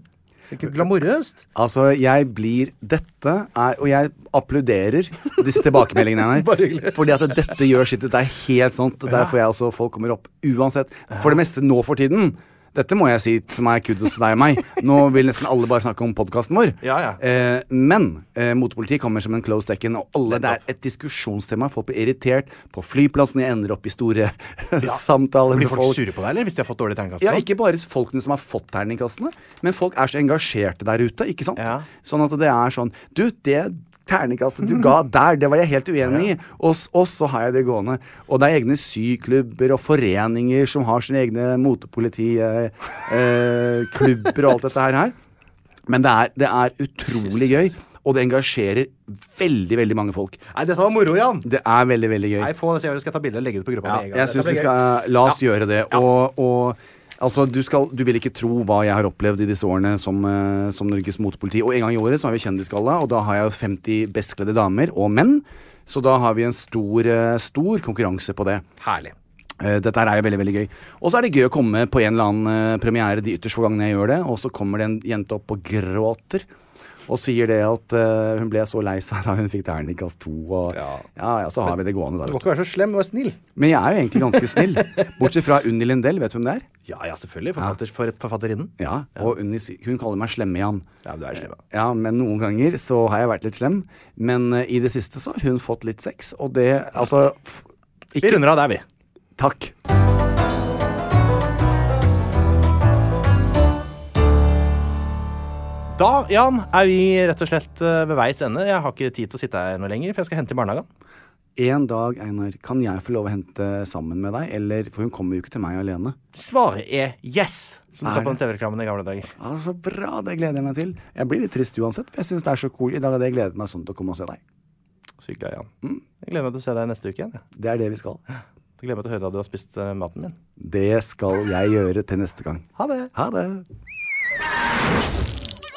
Ikke glamorøst. Altså, jeg blir Dette er Og jeg applauderer disse tilbakemeldingene, [laughs] her. Fordi at dette gjør sitt. Det er helt sant. Derfor jeg også folk kommer opp uansett. For det meste nå for tiden. Dette må jeg si som er kudos til deg og meg. Nå vil nesten alle bare snakke om podkasten vår. Ja, ja. Eh, men eh, motepoliti kommer som en close second, og alle, det er et diskusjonstema. Folk blir irritert. På flyplassen jeg ender opp i store [laughs] samtaler Blir med folk folk. sure på deg, eller? Hvis de har fått dårlig terningkast? Ja, ikke bare folkene som har fått terningkastene, men folk er så engasjerte der ute, ikke sant? Ja. Sånn at det er sånn Du, det terningkastet du ga der, det var jeg helt uenig i. Og, og så har jeg det gående. Og det er egne syklubber og foreninger som har sine egne motepolitiklubber eh, klubber og alt dette her. Men det er, det er utrolig gøy, og det engasjerer veldig, veldig mange folk. Nei, dette var moro, Jan. Det er veldig, veldig gøy. Nei, få det, så jeg skal ta bilde og legge det på gruppa Ja, jeg syns vi skal La oss gjøre det. Og, og altså, du, skal, du vil ikke tro hva jeg har opplevd i disse årene som, eh, som Norges motepoliti. Og en gang i året så har vi Kjendisgalla, og da har jeg 50 bestkledde damer og menn. Så da har vi en stor, eh, stor konkurranse på det. Herlig. Eh, Dette er jo veldig veldig gøy. Og så er det gøy å komme på en eller annen premiere de ytterst få gangene jeg gjør det, og så kommer det en jente opp og gråter. Og sier det at uh, hun ble så lei seg da hun fikk terningkast to. Og ja. Ja. Ja, så har vi det gående Du da. må ikke være så slem, vær snill. Men jeg er jo egentlig ganske snill. [laughs] Bortsett fra Unni Lindell, vet du hvem det er? Ja, ja, selvfølgelig. Forfatter, for, forfatterinnen. Ja, og Unni, hun kaller meg Slemme-Jan. Ja, du er slem. ja. Ja, men noen ganger så har jeg vært litt slem. Men uh, i det siste så har hun fått litt sex, og det Altså f- Vi runder av der, vi. Takk. Da, Jan, er vi rett og slett eh, ved veis ende. Jeg har ikke tid til å sitte her noe lenger, for jeg skal hente i barnehagen. En dag, Einar, kan jeg få lov å hente sammen med deg? Eller, for hun kommer jo ikke til meg alene. Svaret er yes, som du sa på den TV-reklamen i gamle dager. Ja, Så bra, det gleder jeg meg til. Jeg blir litt trist uansett, for jeg syns det er så cool. I dag hadde jeg gledet meg sånn til å komme og se deg. Så hyggelig, Jan. Jeg gleder meg til å se deg neste uke igjen. Ja. Det er det vi skal. jeg gleder meg til å høre at du har spist eh, maten min. Det skal jeg gjøre til neste gang. Ha det. Ha det.